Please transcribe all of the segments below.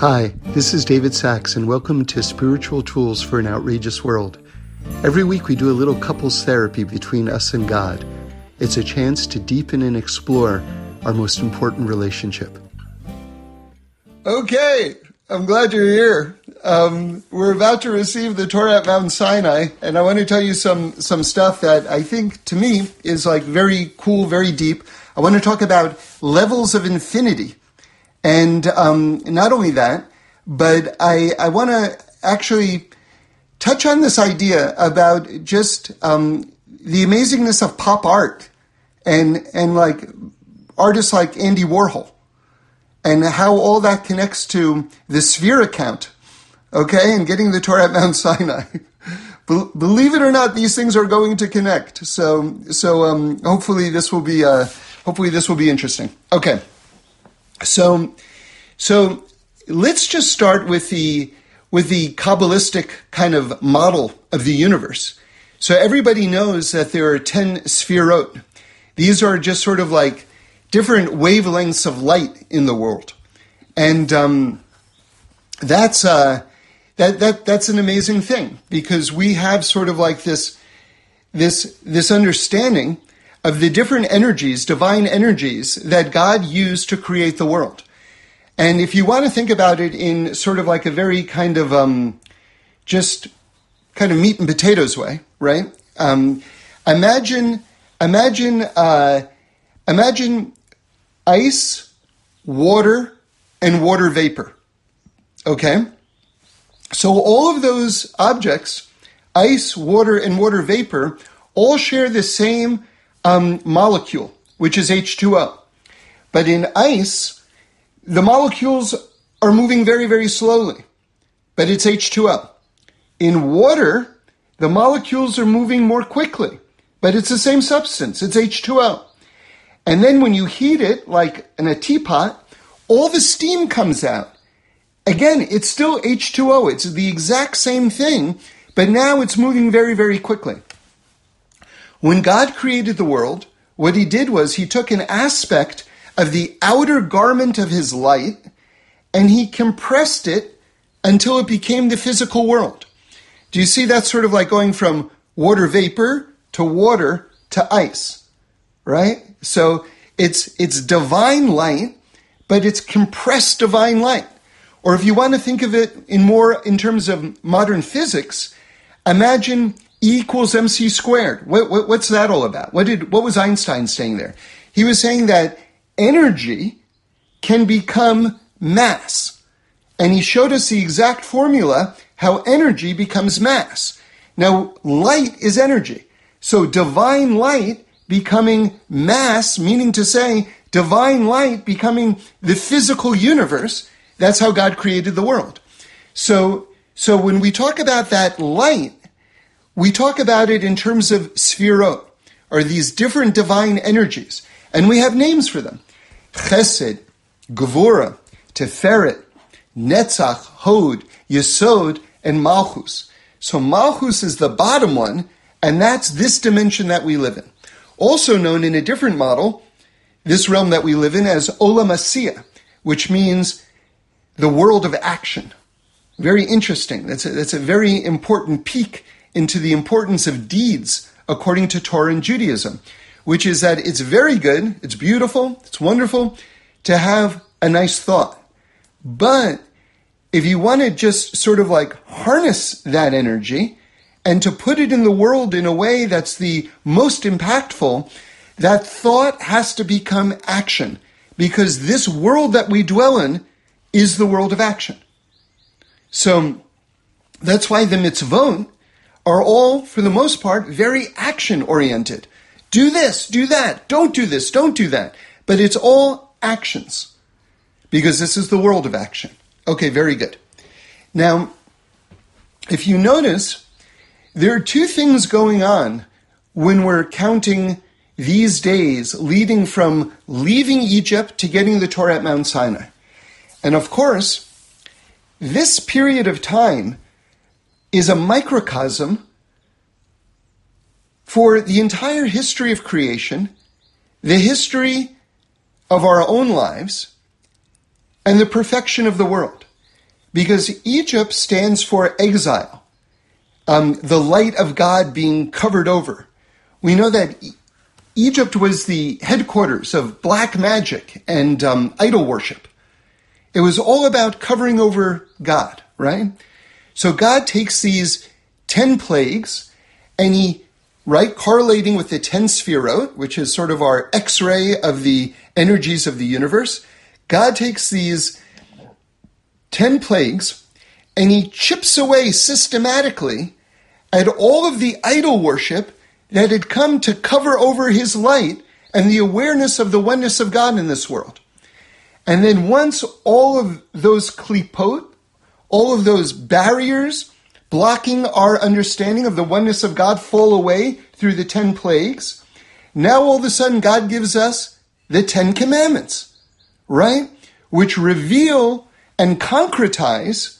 Hi, this is David Sacks, and welcome to Spiritual Tools for an Outrageous World. Every week we do a little couples therapy between us and God. It's a chance to deepen and explore our most important relationship. Okay, I'm glad you're here. Um, we're about to receive the Torah at Mount Sinai, and I want to tell you some some stuff that I think to me is like very cool, very deep. I want to talk about levels of infinity, and um, not only that, but I I want to actually touch on this idea about just um, the amazingness of pop art, and and like artists like Andy Warhol and how all that connects to the Sefirah count, okay, and getting the Torah at Mount Sinai. Believe it or not, these things are going to connect. So, so um, hopefully this will be uh, hopefully this will be interesting. Okay, so so let's just start with the with the kabbalistic kind of model of the universe. So everybody knows that there are ten sefirot. These are just sort of like different wavelengths of light in the world, and um, that's uh, that that that's an amazing thing because we have sort of like this this this understanding of the different energies, divine energies that God used to create the world. And if you want to think about it in sort of like a very kind of um, just kind of meat and potatoes way, right? Um, imagine imagine uh, imagine ice, water, and water vapor. Okay? So all of those objects, ice, water, and water vapor, all share the same um, molecule, which is H2O. But in ice, the molecules are moving very, very slowly, but it's H2O. In water, the molecules are moving more quickly, but it's the same substance, it's H2O. And then when you heat it, like in a teapot, all the steam comes out. Again, it's still H2O. It's the exact same thing, but now it's moving very, very quickly. When God created the world, what he did was he took an aspect of the outer garment of his light and he compressed it until it became the physical world. Do you see that sort of like going from water vapor to water to ice, right? So it's, it's divine light, but it's compressed divine light. Or if you want to think of it in more in terms of modern physics, imagine E equals mc squared. What, what, what's that all about? What did what was Einstein saying there? He was saying that energy can become mass, and he showed us the exact formula how energy becomes mass. Now, light is energy, so divine light becoming mass, meaning to say divine light becoming the physical universe. That's how God created the world. So, so when we talk about that light we talk about it in terms of sefirot, or these different divine energies, and we have names for them. Chesed, Gevura, Teferet, Netzach, Hod, Yesod, and Malchus. So Malchus is the bottom one, and that's this dimension that we live in. Also known in a different model, this realm that we live in as Olam Asiya, which means the world of action. Very interesting. That's a, that's a very important peek into the importance of deeds according to Torah and Judaism, which is that it's very good, it's beautiful, it's wonderful to have a nice thought. But if you want to just sort of like harness that energy and to put it in the world in a way that's the most impactful, that thought has to become action because this world that we dwell in is the world of action. So that's why the mitzvot are all, for the most part, very action oriented. Do this, do that, don't do this, don't do that. But it's all actions because this is the world of action. Okay, very good. Now, if you notice, there are two things going on when we're counting these days leading from leaving Egypt to getting the Torah at Mount Sinai. And of course, this period of time is a microcosm for the entire history of creation, the history of our own lives, and the perfection of the world. because Egypt stands for exile, um, the light of God being covered over. We know that Egypt was the headquarters of black magic and um, idol worship. It was all about covering over God, right? So God takes these 10 plagues and he, right, correlating with the 10 sefirot, which is sort of our x ray of the energies of the universe, God takes these 10 plagues and he chips away systematically at all of the idol worship that had come to cover over his light and the awareness of the oneness of God in this world. And then once all of those klipot, all of those barriers blocking our understanding of the oneness of God fall away through the 10 plagues, now all of a sudden God gives us the 10 commandments, right? Which reveal and concretize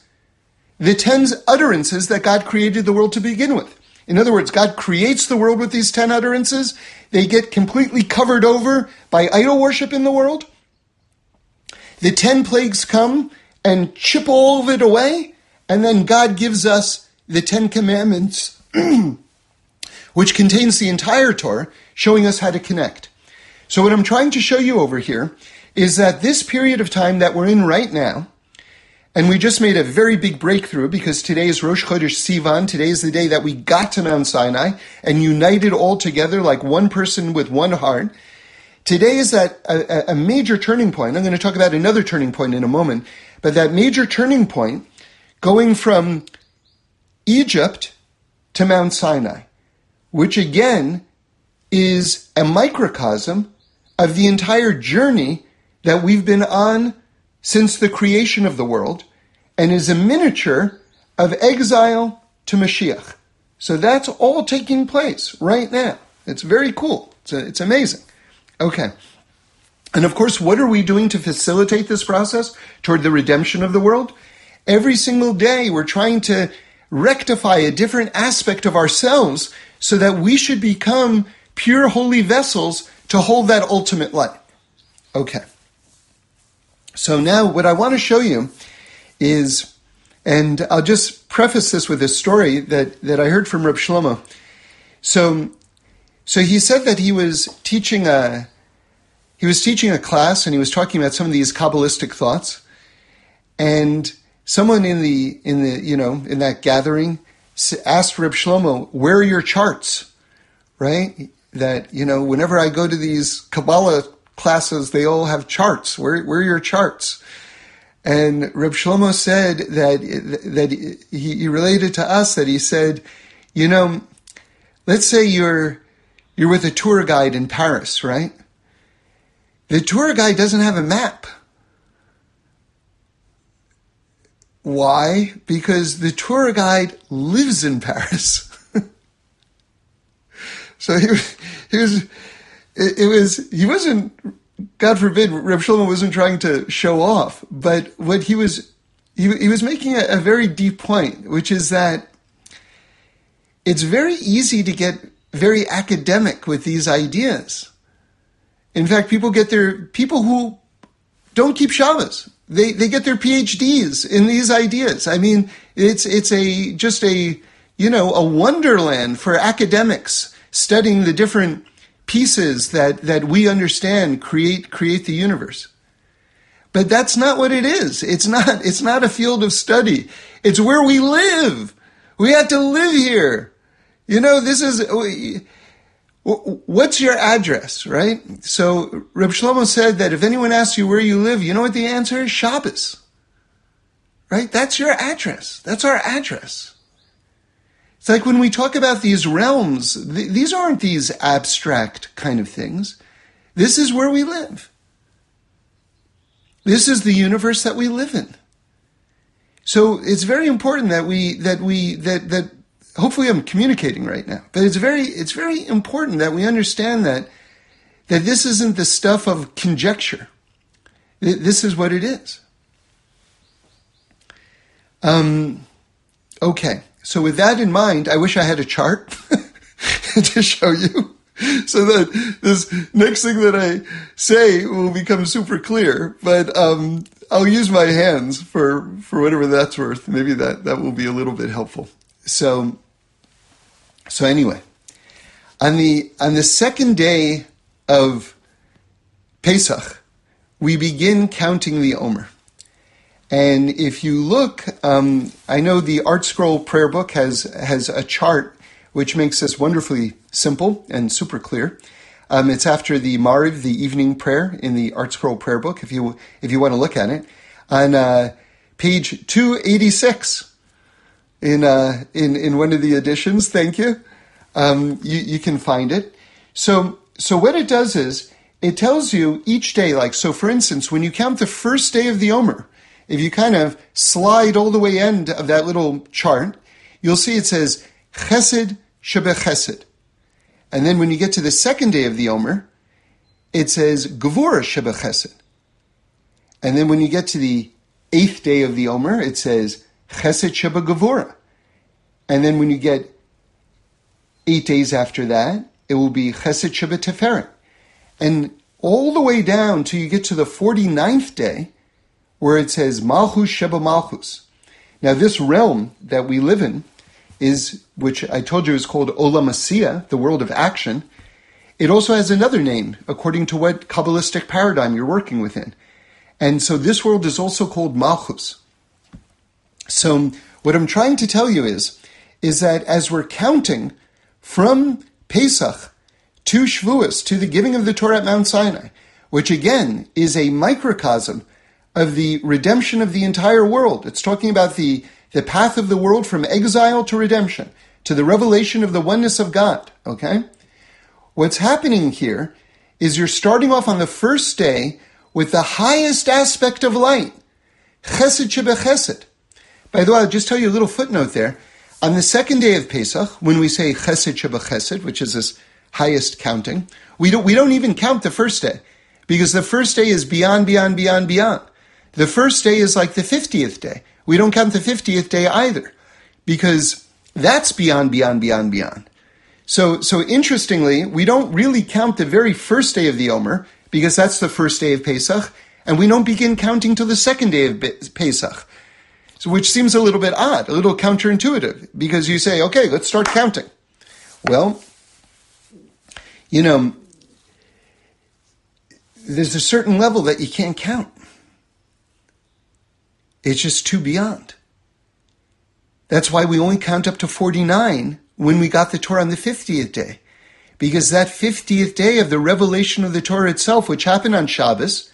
the 10 utterances that God created the world to begin with. In other words, God creates the world with these 10 utterances. They get completely covered over by idol worship in the world. The 10 plagues come and chip all of it away. And then God gives us the 10 commandments, which contains the entire Torah, showing us how to connect. So what I'm trying to show you over here is that this period of time that we're in right now, and we just made a very big breakthrough because today is Rosh Chodesh Sivan. Today is the day that we got to Mount Sinai and united all together like one person with one heart. Today is that a, a major turning point. I'm going to talk about another turning point in a moment, but that major turning point going from Egypt to Mount Sinai, which again is a microcosm of the entire journey that we've been on since the creation of the world and is a miniature of exile to Mashiach. So that's all taking place right now. It's very cool. It's, a, it's amazing. Okay. And of course, what are we doing to facilitate this process toward the redemption of the world? Every single day, we're trying to rectify a different aspect of ourselves so that we should become pure holy vessels to hold that ultimate light. Okay. So now what I want to show you is, and I'll just preface this with a story that, that I heard from Reb Shlomo. So, so he said that he was teaching a, he was teaching a class and he was talking about some of these Kabbalistic thoughts. And someone in the, in the, you know, in that gathering asked Reb Shlomo, where are your charts? Right? That, you know, whenever I go to these Kabbalah classes, they all have charts. Where, where are your charts? And Reb Shlomo said that, that he, he related to us that he said, you know, let's say you're, you're with a tour guide in Paris, right? The tour guide doesn't have a map. Why? Because the tour guide lives in Paris. so he, he was it, it was he wasn't God forbid Reb Shlomo wasn't trying to show off, but what he was he, he was making a, a very deep point, which is that it's very easy to get very academic with these ideas. In fact, people get their people who don't keep Shabbos. They they get their PhDs in these ideas. I mean, it's it's a just a you know a wonderland for academics studying the different pieces that, that we understand create, create the universe. But that's not what it is. It's not, it's not a field of study. It's where we live. We have to live here. You know, this is, what's your address, right? So Reb Shlomo said that if anyone asks you where you live, you know what the answer is? Shabbos. Right? That's your address. That's our address. It's like when we talk about these realms, th- these aren't these abstract kind of things. This is where we live. This is the universe that we live in. So it's very important that we that we that that hopefully I'm communicating right now. But it's very it's very important that we understand that that this isn't the stuff of conjecture. This is what it is. Um, okay. So with that in mind, I wish I had a chart to show you so that this next thing that I say will become super clear. But um, I'll use my hands for for whatever that's worth. Maybe that that will be a little bit helpful. So so anyway, on the on the second day of Pesach, we begin counting the Omer. And if you look, um, I know the ArtScroll prayer book has has a chart which makes this wonderfully simple and super clear. Um, it's after the Mariv, the evening prayer in the ArtScroll prayer book. If you if you want to look at it, on uh, page two eighty six in uh, in in one of the editions. Thank you. Um, you you can find it. So so what it does is it tells you each day. Like so, for instance, when you count the first day of the Omer if you kind of slide all the way end of that little chart, you'll see it says Chesed Shebe Chesed. And then when you get to the second day of the Omer, it says Gevura Shebe Chesed. And then when you get to the eighth day of the Omer, it says Chesed Shebe Gevura. And then when you get eight days after that, it will be Chesed Shebe Teferet. And all the way down till you get to the 49th day, where it says Malchus Sheba Malchus. Now, this realm that we live in is, which I told you is called Olam Asiya, the world of action. It also has another name according to what Kabbalistic paradigm you're working within. And so this world is also called Malchus. So what I'm trying to tell you is, is that as we're counting from Pesach to Shavuos, to the giving of the Torah at Mount Sinai, which again is a microcosm of the redemption of the entire world. It's talking about the, the path of the world from exile to redemption, to the revelation of the oneness of God. Okay? What's happening here is you're starting off on the first day with the highest aspect of light. Chesed chesed. By the way, I'll just tell you a little footnote there. On the second day of Pesach, when we say chesed shebe chesed, which is this highest counting, we don't, we don't even count the first day because the first day is beyond, beyond, beyond, beyond. The first day is like the 50th day. We don't count the 50th day either because that's beyond, beyond, beyond, beyond. So, so interestingly, we don't really count the very first day of the Omer because that's the first day of Pesach, and we don't begin counting till the second day of Pesach. Which seems a little bit odd, a little counterintuitive, because you say, okay, let's start counting. Well, you know, there's a certain level that you can't count. It's just too beyond. That's why we only count up to 49 when we got the Torah on the 50th day. Because that 50th day of the revelation of the Torah itself, which happened on Shabbos,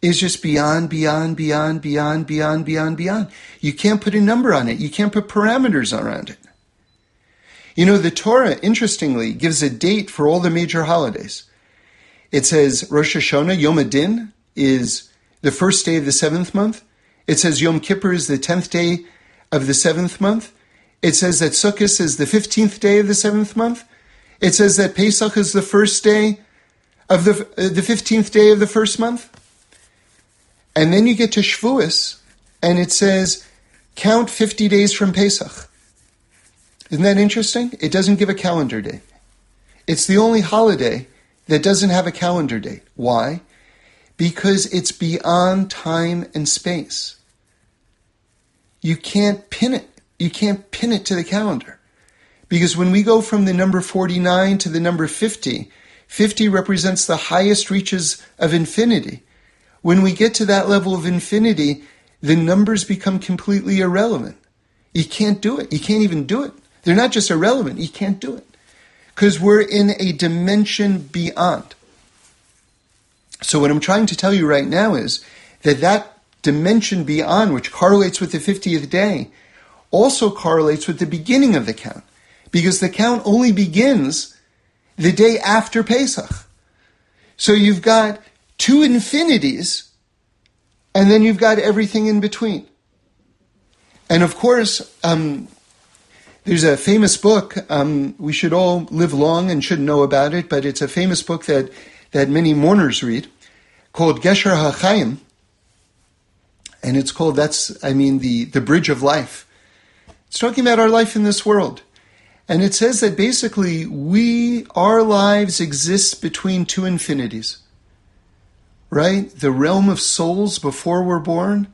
is just beyond, beyond, beyond, beyond, beyond, beyond, beyond. You can't put a number on it. You can't put parameters around it. You know, the Torah, interestingly, gives a date for all the major holidays. It says Rosh Hashanah, Yom Hadin, is the first day of the seventh month. It says Yom Kippur is the 10th day of the seventh month. It says that Sukkot is the 15th day of the seventh month. It says that Pesach is the first day of the, uh, the 15th day of the first month. And then you get to Shavuos, and it says, count 50 days from Pesach. Isn't that interesting? It doesn't give a calendar date. It's the only holiday that doesn't have a calendar date. Why? Because it's beyond time and space you can't pin it. You can't pin it to the calendar. Because when we go from the number 49 to the number 50, 50 represents the highest reaches of infinity. When we get to that level of infinity, the numbers become completely irrelevant. You can't do it. You can't even do it. They're not just irrelevant, you can't do it. Because we're in a dimension beyond. So, what I'm trying to tell you right now is that that dimension beyond, which correlates with the 50th day, also correlates with the beginning of the count. Because the count only begins the day after Pesach. So you've got two infinities, and then you've got everything in between. And of course, um, there's a famous book. Um, we should all live long and should know about it, but it's a famous book that, that many mourners read called Gesher HaChaim and it's called that's I mean the the bridge of life. It's talking about our life in this world. And it says that basically we our lives exist between two infinities. Right? The realm of souls before we're born,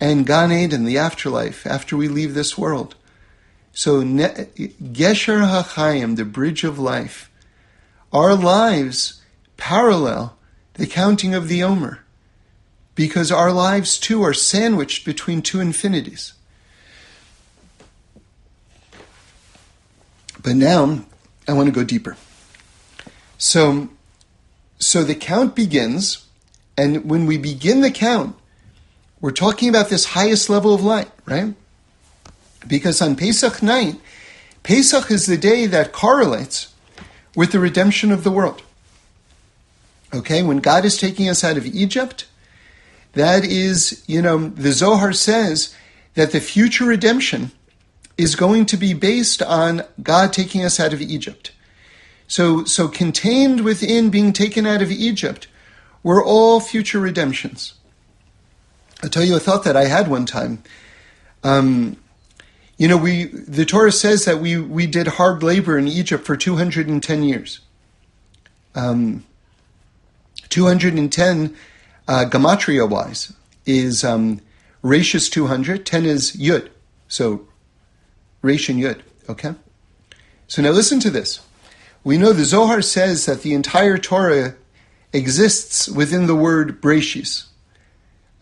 and Gan Eden, the afterlife, after we leave this world. So, Gesher HaChaim, the bridge of life, our lives parallel the counting of the Omer, because our lives too are sandwiched between two infinities. But now I want to go deeper. So, so the count begins, and when we begin the count, we're talking about this highest level of light, right? Because on Pesach night, Pesach is the day that correlates with the redemption of the world. Okay, when God is taking us out of Egypt, that is, you know, the Zohar says that the future redemption is going to be based on God taking us out of Egypt. So, so contained within being taken out of Egypt were all future redemptions. I'll tell you a thought that I had one time. Um, you know, we the Torah says that we we did hard labor in Egypt for 210 years. Um, 210 uh, gematria wise is um, Resh is 200. 10 is Yud. So and Yud. Okay. So now listen to this. We know the Zohar says that the entire Torah exists within the word Breshis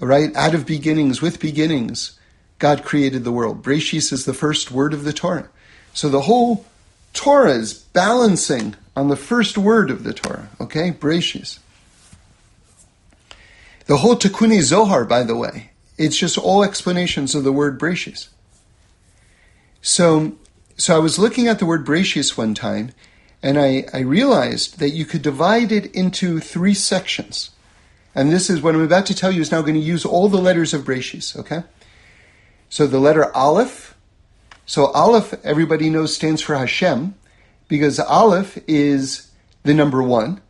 right? Out of beginnings, with beginnings, God created the world. Breshis is the first word of the Torah. So the whole Torah is balancing on the first word of the Torah, okay? Breshis. The whole Tikkunei Zohar, by the way, it's just all explanations of the word Breshis. So, so I was looking at the word Breshis one time, and I, I realized that you could divide it into three sections. And this is what I'm about to tell you is now going to use all the letters of Breshis, okay? So the letter Aleph, so Aleph, everybody knows, stands for Hashem, because Aleph is the number one.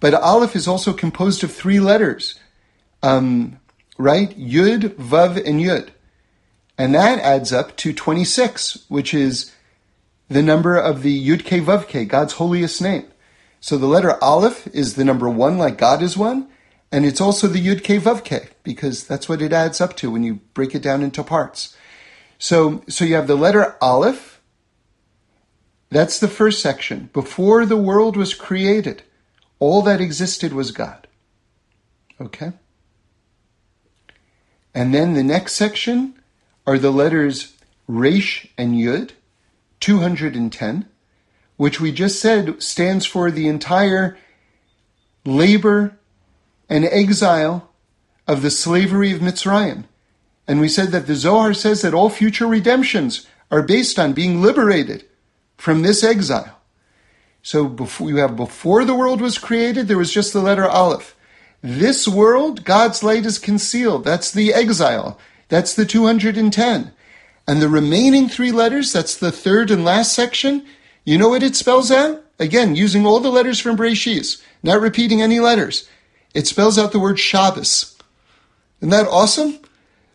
But Aleph is also composed of three letters, um, right? Yud, Vav, and Yud. And that adds up to 26, which is the number of the Yud Ke Vav God's holiest name. So the letter Aleph is the number one, like God is one. And it's also the Yud Ke Vav because that's what it adds up to when you break it down into parts. So, so you have the letter Aleph. That's the first section. Before the world was created, all that existed was God. Okay? And then the next section are the letters Resh and Yud, 210, which we just said stands for the entire labor and exile of the slavery of Mitzrayim. And we said that the Zohar says that all future redemptions are based on being liberated from this exile. So before you have before the world was created, there was just the letter Aleph. This world, God's light is concealed. That's the exile. That's the 210. And the remaining three letters, that's the third and last section, you know what it spells out? Again, using all the letters from Breshis, not repeating any letters. It spells out the word Shabbos. Isn't that awesome?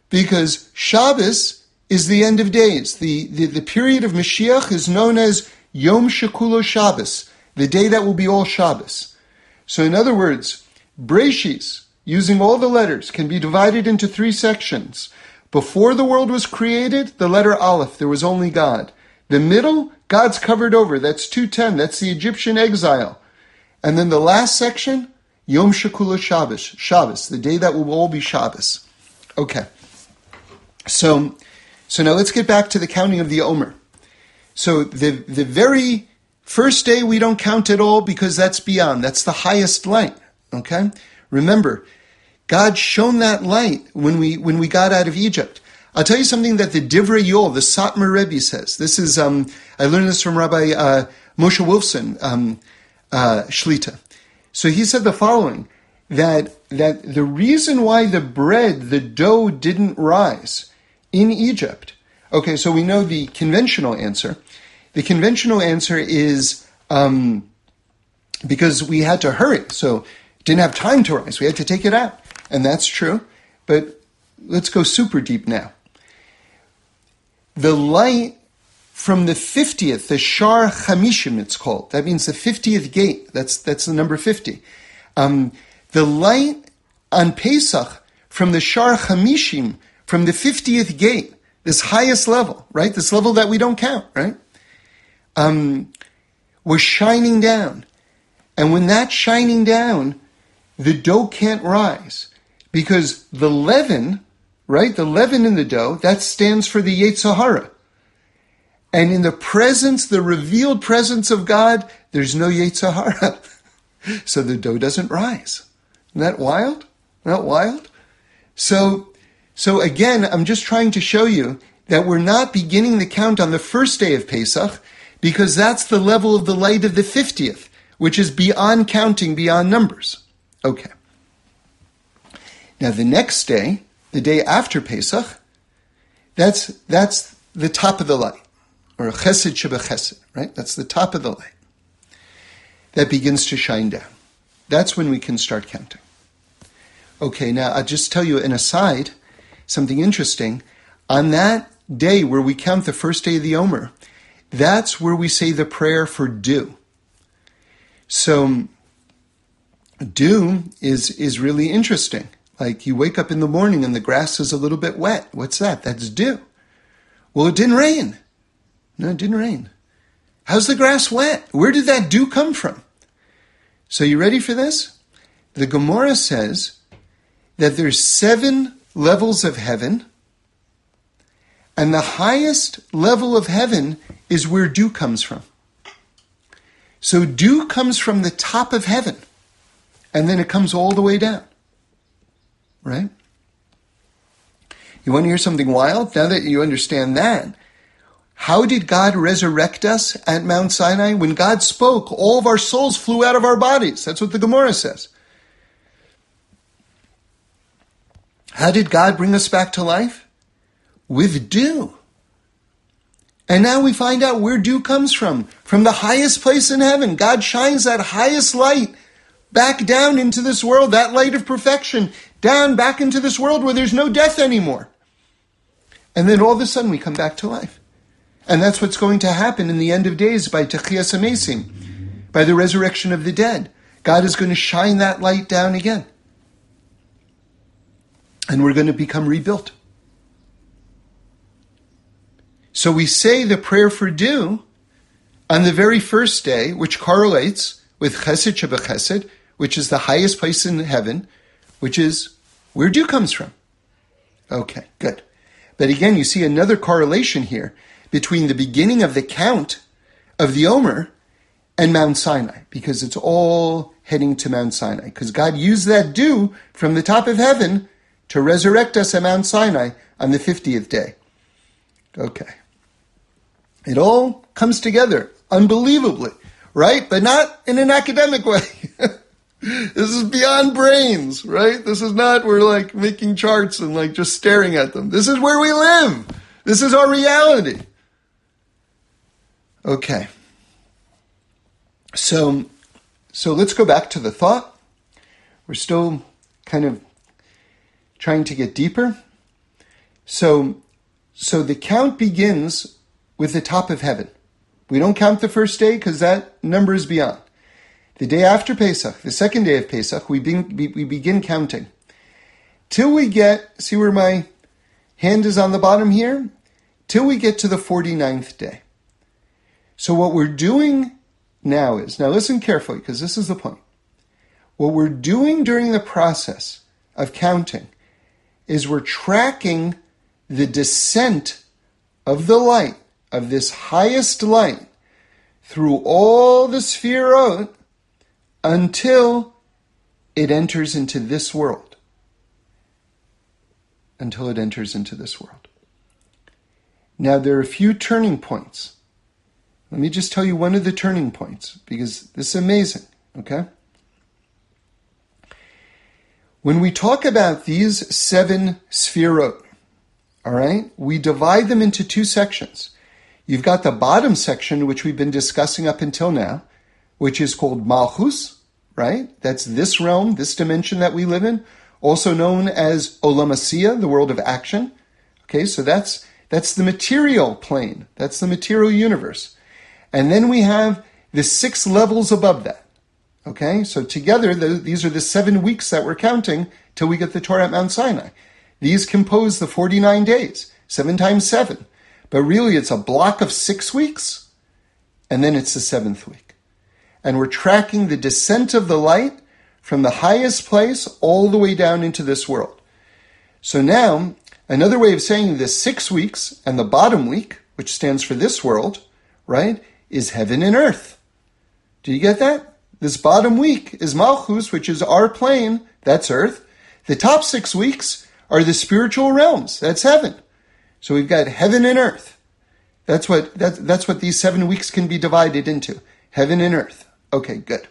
Because Shabbos is the end of days. The, the, the period of Mashiach is known as Yom Shekulo Shabbos, the day that will be all Shabbos. So, in other words, Breshis, using all the letters, can be divided into three sections. Before the world was created, the letter Aleph, there was only God. The middle, God's covered over. That's 210. That's the Egyptian exile. And then the last section, Yom Shekula Shabbos, Shabbos, the day that will all be Shabbos. Okay. So, so now let's get back to the counting of the Omer. So the, the very first day we don't count at all because that's beyond. That's the highest light. Okay? Remember, God shone that light when we, when we got out of Egypt. I'll tell you something that the Divrei Yoel, the Satmar Rebbe says. This is, um, I learned this from Rabbi uh, Moshe Wolfson, um, uh, Shlita. So he said the following that that the reason why the bread, the dough didn't rise in Egypt. Okay, so we know the conventional answer. The conventional answer is um, because we had to hurry, so didn't have time to rise. We had to take it out, and that's true. But let's go super deep now. The light from the 50th, the Shar Chamishim, it's called. That means the 50th gate. That's, that's the number 50. Um, The light on Pesach from the Shar Chamishim, from the 50th gate, this highest level, right? This level that we don't count, right? Um, was shining down. And when that's shining down, the dough can't rise because the leaven, right? The leaven in the dough, that stands for the Yetzer Hara. And in the presence, the revealed presence of God, there's no Yetzer Hara. so the dough doesn't rise. Isn't that wild? That wild? So, so again, I'm just trying to show you that we're not beginning the count on the first day of Pesach because that's the level of the light of the 50th, which is beyond counting, beyond numbers. Okay. Now the next day, the day after Pesach, that's, that's the top of the light, or chesed chesed, right? That's the top of the light. That begins to shine down. That's when we can start counting. Okay, now I'll just tell you an aside, something interesting. On that day where we count the first day of the Omer, that's where we say the prayer for dew. So, dew is, is really interesting. Like you wake up in the morning and the grass is a little bit wet. What's that? That's dew. Well, it didn't rain. No, it didn't rain. How's the grass wet? Where did that dew come from? So you ready for this? The Gemara says that there's seven levels of heaven, and the highest level of heaven is where dew comes from. So dew comes from the top of heaven, and then it comes all the way down. Right? You want to hear something wild? Now that you understand that, how did God resurrect us at Mount Sinai? When God spoke, all of our souls flew out of our bodies. That's what the Gemara says. How did God bring us back to life? With dew. And now we find out where dew comes from. From the highest place in heaven. God shines that highest light back down into this world, that light of perfection, down back into this world where there's no death anymore. And then all of a sudden we come back to life. And that's what's going to happen in the end of days by Techiyas Hameisim, by the resurrection of the dead. God is going to shine that light down again. And we're going to become rebuilt. So we say the prayer for dew on the very first day, which correlates with Chesed Shebechesed, which is the highest place in heaven, which is where dew comes from. Okay, good. But again, you see another correlation here between the beginning of the count of the Omer and Mount Sinai, because it's all heading to Mount Sinai. Because God used that dew from the top of heaven to resurrect us at Mount Sinai on the 50th day. Okay. It all comes together unbelievably, right? But not in an academic way. This is beyond brains, right? This is not, we're like making charts and like just staring at them. This is where we live. This is our reality. Okay. So, so let's go back to the thought. We're still kind of trying to get deeper. So, so the count begins with the top of heaven. We don't count the first day because that number is beyond. The day after Pesach, the second day of Pesach, we, we begin counting. Till we get, see where my hand is on the bottom here? Till we get to the 49th day. So what we're doing now is, now listen carefully because this is the point. What we're doing during the process of counting is we're tracking the descent of the light, of this highest light, through all the sefirot until it enters into this world. Until it enters into this world. Now, there are a few turning points let me just tell you one of the turning points because this is amazing, okay? When we talk about these seven sefirot, all right, we divide them into two sections. You've got the bottom section, which we've been discussing up until now, which is called Malchus, right? That's this realm, this dimension that we live in, also known as Olam Asiya, the world of action. Okay, so that's that's the material plane. That's the material universe. And then we have the six levels above that. Okay, so together the, these are the seven weeks that we're counting till we get the Torah at Mount Sinai. These compose the 49 days, seven times seven. But really, it's a block of six weeks, and then it's the seventh week. And we're tracking the descent of the light from the highest place all the way down into this world. So now, another way of saying this six weeks and the bottom week, which stands for this world, right, is heaven and earth. Do you get that? This bottom week is Malchus, which is our plane, that's earth. The top six weeks are the spiritual realms, that's heaven. So we've got heaven and earth. That's what, that, that's what these seven weeks can be divided into heaven and earth. Okay, good.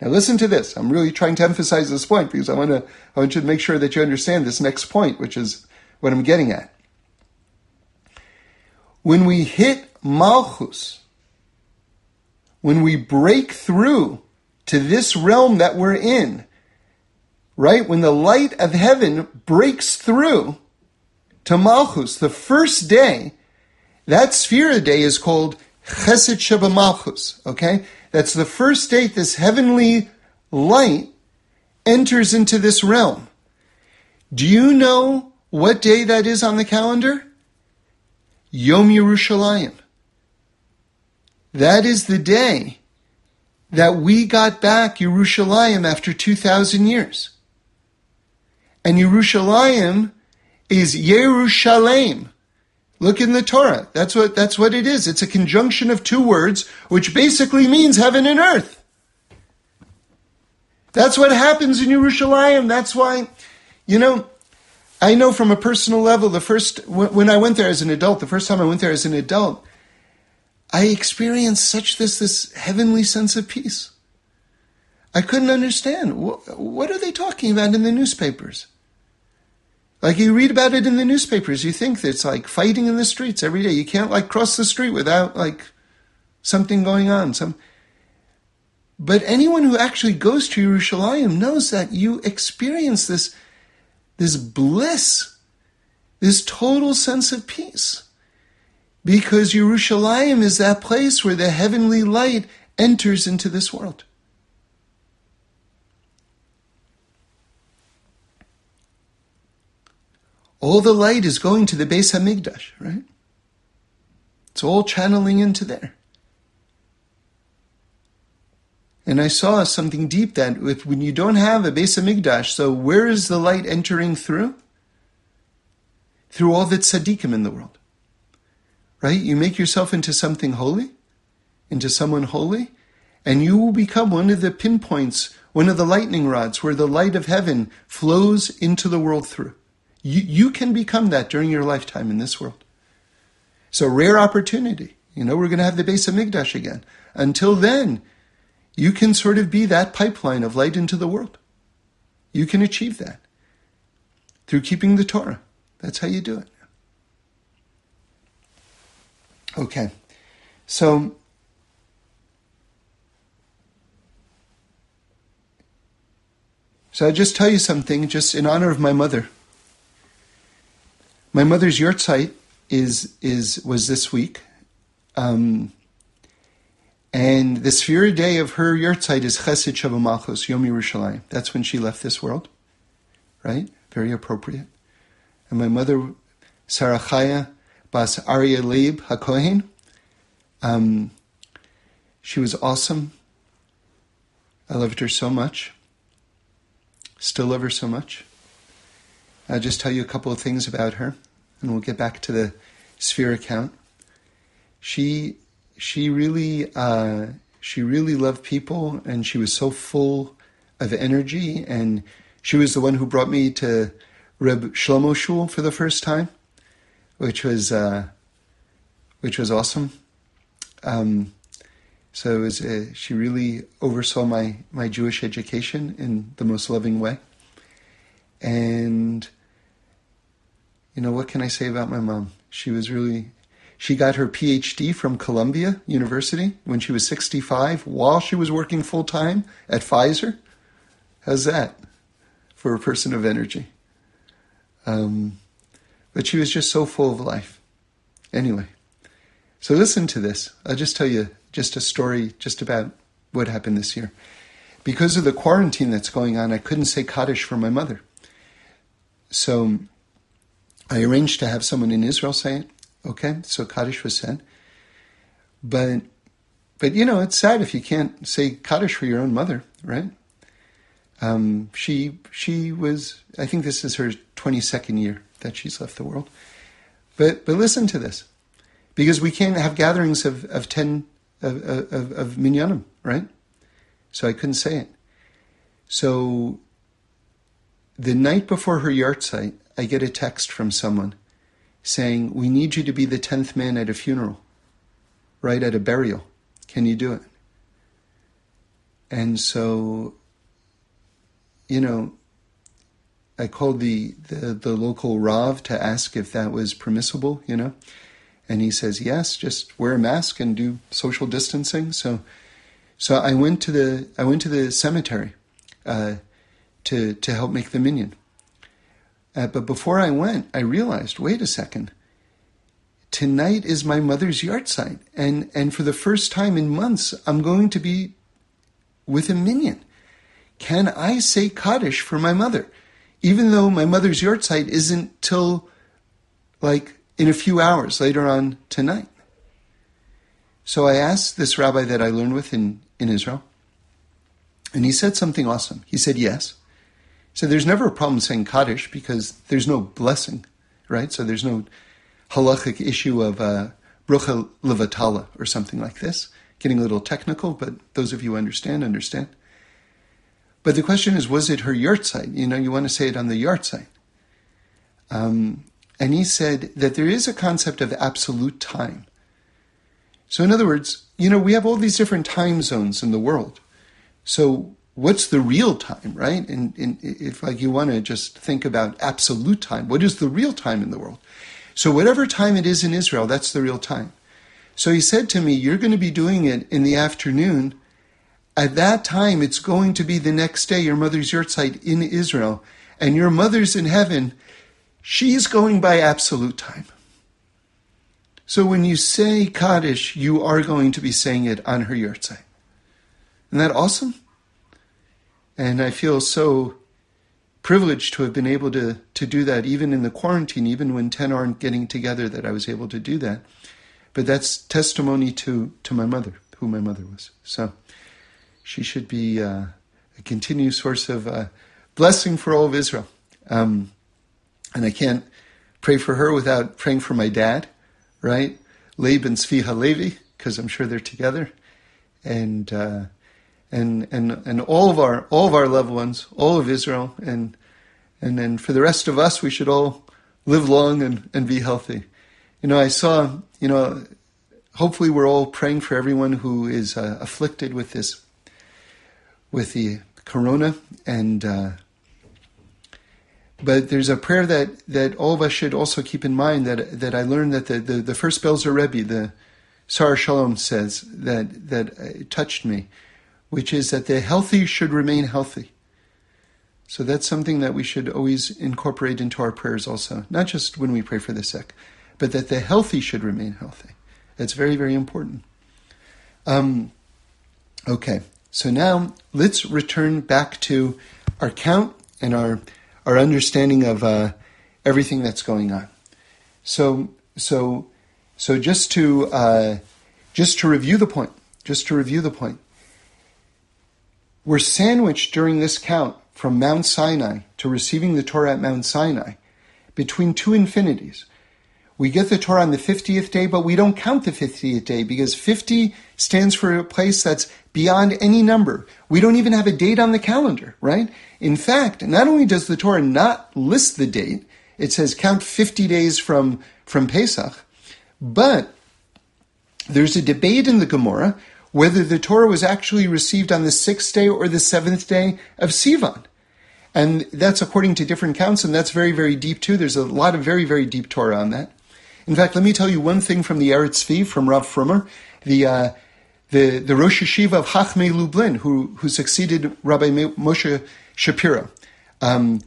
Now listen to this. I'm really trying to emphasize this point because I want to, I want you to make sure that you understand this next point, which is what I'm getting at. When we hit Malchus, when we break through to this realm that we're in, right? When the light of heaven breaks through to Malchus, the first day, that Sphira day is called Chesed Sheba Malchus, okay? That's the first date this heavenly light enters into this realm. Do you know what day that is on the calendar? Yom Yerushalayim. That is the day that we got back Yerushalayim after 2,000 years. And Yerushalayim is Yerushalem. Look in the Torah. That's what, that's what it is. It's a conjunction of two words, which basically means heaven and earth. That's what happens in Yerushalayim. That's why, you know, I know from a personal level, the first, when I went there as an adult, the first time I went there as an adult, I experienced such this this heavenly sense of peace. I couldn't understand what, what are they talking about in the newspapers. Like you read about it in the newspapers, you think that it's like fighting in the streets every day. You can't like cross the street without like something going on. Some, but anyone who actually goes to Yerushalayim knows that you experience this, this bliss, this total sense of peace because Yerushalayim is that place where the heavenly light enters into this world. All the light is going to the Beis Hamikdash, right? It's all channeling into there. And I saw something deep that if, when you don't have a Beis Hamikdash, so where is the light entering through? Through all the tzaddikim in the world right? You make yourself into something holy, into someone holy, and you will become one of the pinpoints, one of the lightning rods where the light of heaven flows into the world through. You, you can become that during your lifetime in this world. So rare opportunity. You know, we're going to have the Beis Hamikdash again. Until then, you can sort of be that pipeline of light into the world. You can achieve that through keeping the Torah. That's how you do it. Okay, so so I just tell you something, just in honor of my mother. My mother's yahrzeit is is was this week, um, and the sphere day of her yahrzeit is Chesed Sheba Malchus Yom Yerushalayim. That's when she left this world, right? Very appropriate. And my mother, Sarah Chaya, Bas Arya Leib HaKohen. Um, she was awesome. I loved her so much. Still love her so much. I'll just tell you a couple of things about her, and we'll get back to the Sefirah count. She she really uh, she really loved people, and she was so full of energy. And she was the one who brought me to Reb Shlomo Shul for the first time which was uh, which was awesome. Um, so was, uh, she really oversaw my my Jewish education in the most loving way. And you know what can I say about my mom? She was really she got her PhD from Columbia University when she was 65 while she was working full time at Pfizer. How's that for a person of energy? Um, but she was just so full of life. Anyway, so listen to this. I'll just tell you just a story just about what happened this year. because of the quarantine that's going on, I couldn't say Kaddish for my mother. So I arranged to have someone in Israel say it. Okay, so Kaddish was said. But, but you know, it's sad if you can't say Kaddish for your own mother, right? Um, she she was. I think this is her twenty second year that she's left the world. But but listen to this, because we can't have gatherings of of ten of of, of minyanim, right? So I couldn't say it. So the night before her yahrzeit, I get a text from someone saying, We need you to be the tenth man at a funeral, right? At a burial. Can you do it? And so, you know, I called the, the, the local Rav to ask if that was permissible, you know. And he says, Yes, just wear a mask and do social distancing. So so I went to the I went to the cemetery uh, to to help make the minyan. Uh, but before I went, I realized, wait a second. Tonight is my mother's yahrzeit, and and for the first time in months, I'm going to be with a minyan. Can I say Kaddish for my mother, even though my mother's yahrzeit isn't till like in a few hours later on tonight? So I asked this rabbi that I learned with in, in Israel, and he said something awesome. He said, Yes. Said, There's never a problem saying Kaddish because there's no blessing, right? So there's no halachic issue of uh, levatala or something like this. Getting a little technical, but those of you who understand, understand. But the question is, was it her yahrzeit? You know, you want to say it on the yahrzeit. Um, and he said that there is a concept of absolute time. So, in other words, you know, we have all these different time zones in the world. So, what's the real time, right? And, and if like you want to just think about absolute time, what is the real time in the world? So, whatever time it is in Israel, that's the real time. So he said to me, You're going to be doing it in the afternoon. At that time, it's going to be the next day, your mother's yahrzeit in Israel, and your mother's in heaven. She's going by absolute time. So when you say Kaddish, you are going to be saying it on her yahrzeit. Isn't that awesome? And I feel so privileged to have been able to, to do that, even in the quarantine, even when 10 aren't getting together, that I was able to do that. But that's testimony to, to my mother, who my mother was. So she should be uh, a continued source of uh, blessing for all of Israel. Um, and I can't pray for her without praying for my dad right? Laban Tzvi Halevi, because I'm sure they're together, and uh, and and and all of our all of our loved ones, all of Israel, and and then for the rest of us, we should all live long and, and be healthy. You know, I saw, you know, hopefully we're all praying for everyone who is uh, afflicted with this, with the corona, and uh, but there's a prayer that, that all of us should also keep in mind that, that I learned that the, the, the first Belzer Rebbe, the Sar Shalom says that, that touched me, which is that the healthy should remain healthy. So that's something that we should always incorporate into our prayers also, not just when we pray for the sick, but that the healthy should remain healthy. That's very, very important. Um, okay, so now let's return back to our count and our our understanding of uh, everything that's going on. So, so, so just to uh, just to review the point, just to review the point, we're sandwiched during this count from Mount Sinai to receiving the Torah at Mount Sinai between two infinities. We get the Torah on the 50th day, but we don't count the 50th day because 50 stands for a place that's beyond any number. We don't even have a date on the calendar, right? In fact, not only does the Torah not list the date, it says count 50 days from, from Pesach, but there's a debate in the Gemara whether the Torah was actually received on the sixth day or the seventh day of Sivan. And that's according to different counts, and that's very, very deep too. There's a lot of very, very deep Torah on that. In fact, let me tell you one thing from the Eretz Tzvi, from Rav Frommer, the, uh, the, the Rosh Yeshiva of Chachmei Lublin, who, who succeeded Rabbi Moshe Shapiro. Um,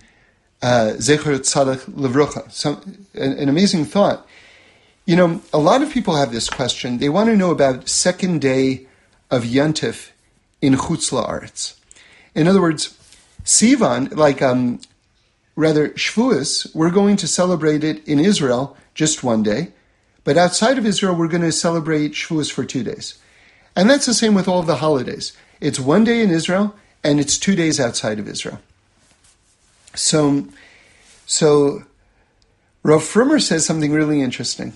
uh, Zecher Tzadik Levrocha. An amazing thought. You know, a lot of people have this question. They want to know about second day of Yontif in Chutz La'aretz. In other words, Sivan, like um, rather Shavuos, we're going to celebrate it in Israel just one day, but outside of Israel, we're going to celebrate Shavuos for two days. And that's the same with all the holidays. It's one day in Israel, and it's two days outside of Israel. So, so Rav Frommer says something really interesting.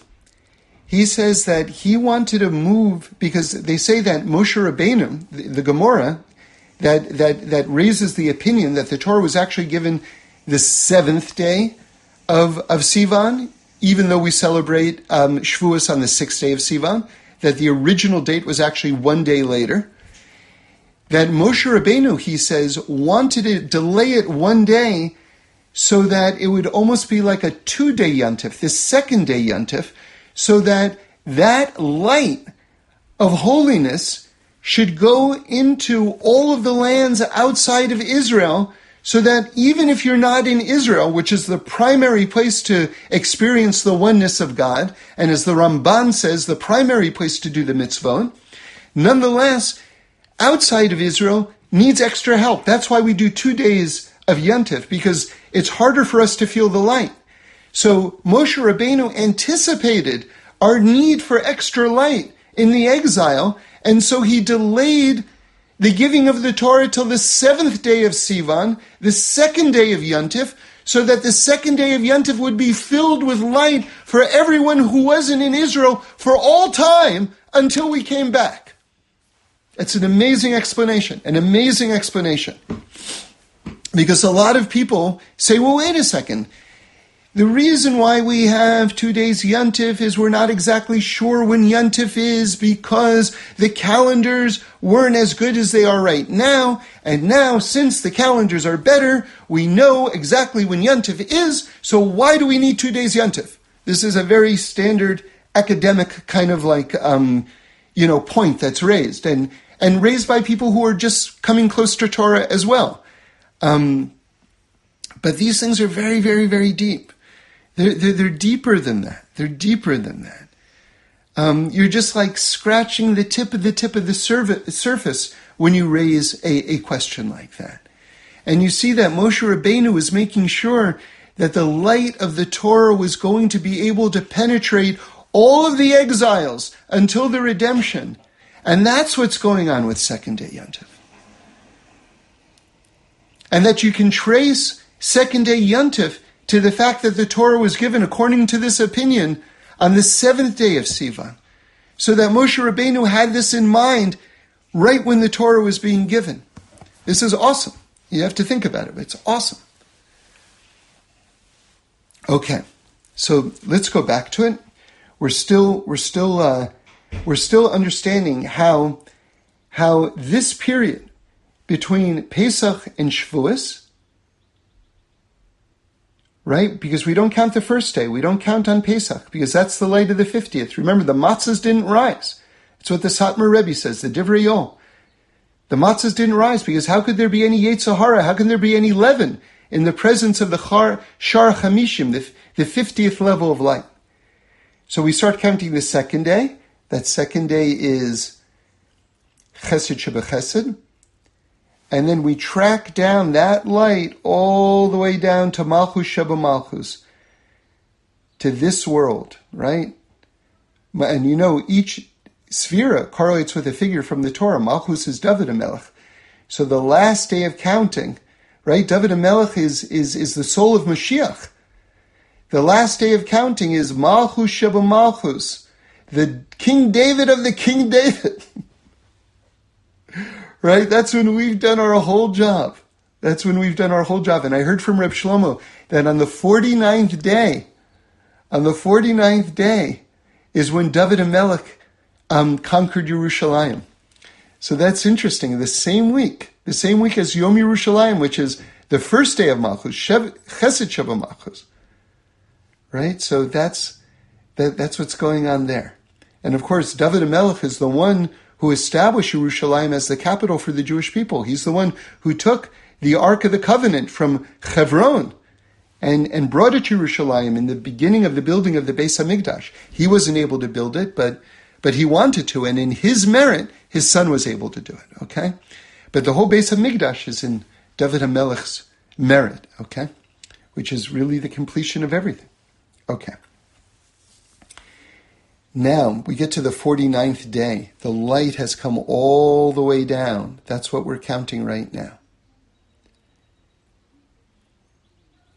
He says that he wanted to move because they say that Moshe Rabbeinu, the, the Gemara, that, that, that raises the opinion that the Torah was actually given the seventh day of, of Sivan, even though we celebrate um, Shavuos on the sixth day of Sivan, that the original date was actually one day later. That Moshe Rabbeinu, he says, wanted to delay it one day so that it would almost be like a two day Yontif, the second day Yontif, so that that light of holiness should go into all of the lands outside of Israel so that even if you're not in Israel, which is the primary place to experience the oneness of God, and as the Ramban says, the primary place to do the mitzvot, nonetheless, outside of Israel needs extra help. That's why we do two days of Yontif, because it's harder for us to feel the light. So Moshe Rabbeinu anticipated our need for extra light in the exile, and so he delayed the giving of the Torah till the seventh day of Sivan, the second day of Yontif, so that the second day of Yontif would be filled with light for everyone who wasn't in Israel for all time until we came back. It's an amazing explanation, an amazing explanation. Because a lot of people say, well, wait a second. The reason why we have two days Yuntif is we're not exactly sure when Yuntif is because the calendars weren't as good as they are right now. And now, since the calendars are better, we know exactly when Yuntif is. So why do we need two days Yuntif? This is a very standard academic kind of like, um, you know, point that's raised and, and raised by people who are just coming close to Torah as well. Um, but these things are very, very, very deep. They're, they're, they're deeper than that. They're deeper than that. Um, you're just like scratching the tip of the tip of the surface when you raise a, a question like that. And you see that Moshe Rabbeinu was making sure that the light of the Torah was going to be able to penetrate all of the exiles until the redemption. And that's what's going on with Second Day Yontif. And that you can trace Second Day Yontif to the fact that the Torah was given according to this opinion on the seventh day of Sivan. So that Moshe Rabbeinu had this in mind right when the Torah was being given. This is awesome. You have to think about it. It's awesome. Okay, so let's go back to it. We're still we're still uh, we're still understanding how how this period between Pesach and Shavuos right? Because we don't count the first day. We don't count on Pesach because that's the light of the 50th. Remember, the matzahs didn't rise. It's what the Satmar Rebbe says, the Divrei. The matzahs didn't rise because how could there be any Yetzer How can there be any leaven in the presence of the Char, Shar Chamishim, the, the 50th level of light? So we start counting the second day. That second day is Chesed Shebechesed. And then we track down that light all the way down to Malchus Sheba Malchus, to this world, right? And you know, each sefirah correlates with a figure from the Torah. Malchus is David Melech. So the last day of counting, right? David Melech is, is, is the soul of Mashiach. The last day of counting is Malchus Sheba Malchus, the King David of the King David. right? That's when we've done our whole job. That's when we've done our whole job. And I heard from Reb Shlomo that on the 49th day, on the 49th day is when David HaMelech um, conquered Jerusalem. So that's interesting. The same week, the same week as Yom Yerushalayim, which is the first day of Malchus, Chesed Sheba Malchus. Right? So that's, that, that's what's going on there. And of course, David HaMelech is the one who established Jerusalem as the capital for the Jewish people. He's the one who took the Ark of the Covenant from Hebron and, and brought it to Jerusalem in the beginning of the building of the Beis Hamikdash. He wasn't able to build it, but, but he wanted to, and in his merit, his son was able to do it, okay? But the whole Beis Hamikdash is in David HaMelech's merit, okay? Which is really the completion of everything. Okay. Now we get to the 49th day. The light has come all the way down. That's what we're counting right now.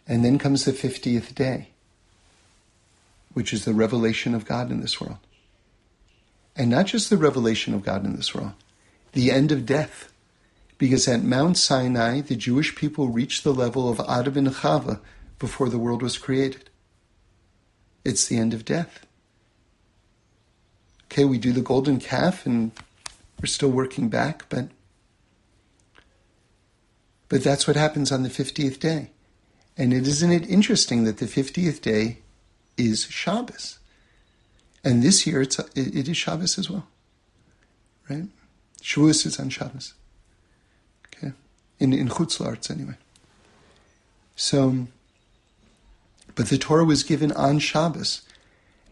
And then comes the 50th day, which is the revelation of God in this world. And not just the revelation of God in this world, the end of death. Because at Mount Sinai, the Jewish people reached the level of Adam and Chava before the world was created. It's the end of death okay, we do the golden calf and we're still working back, but but that's what happens on the 50th day. And it isn't it interesting that the 50th day is Shabbos. And this year it's it is Shabbos as well. Right? Shavuos is on Shabbos. Okay? In in Chutz anyway. So but the Torah was given on Shabbos.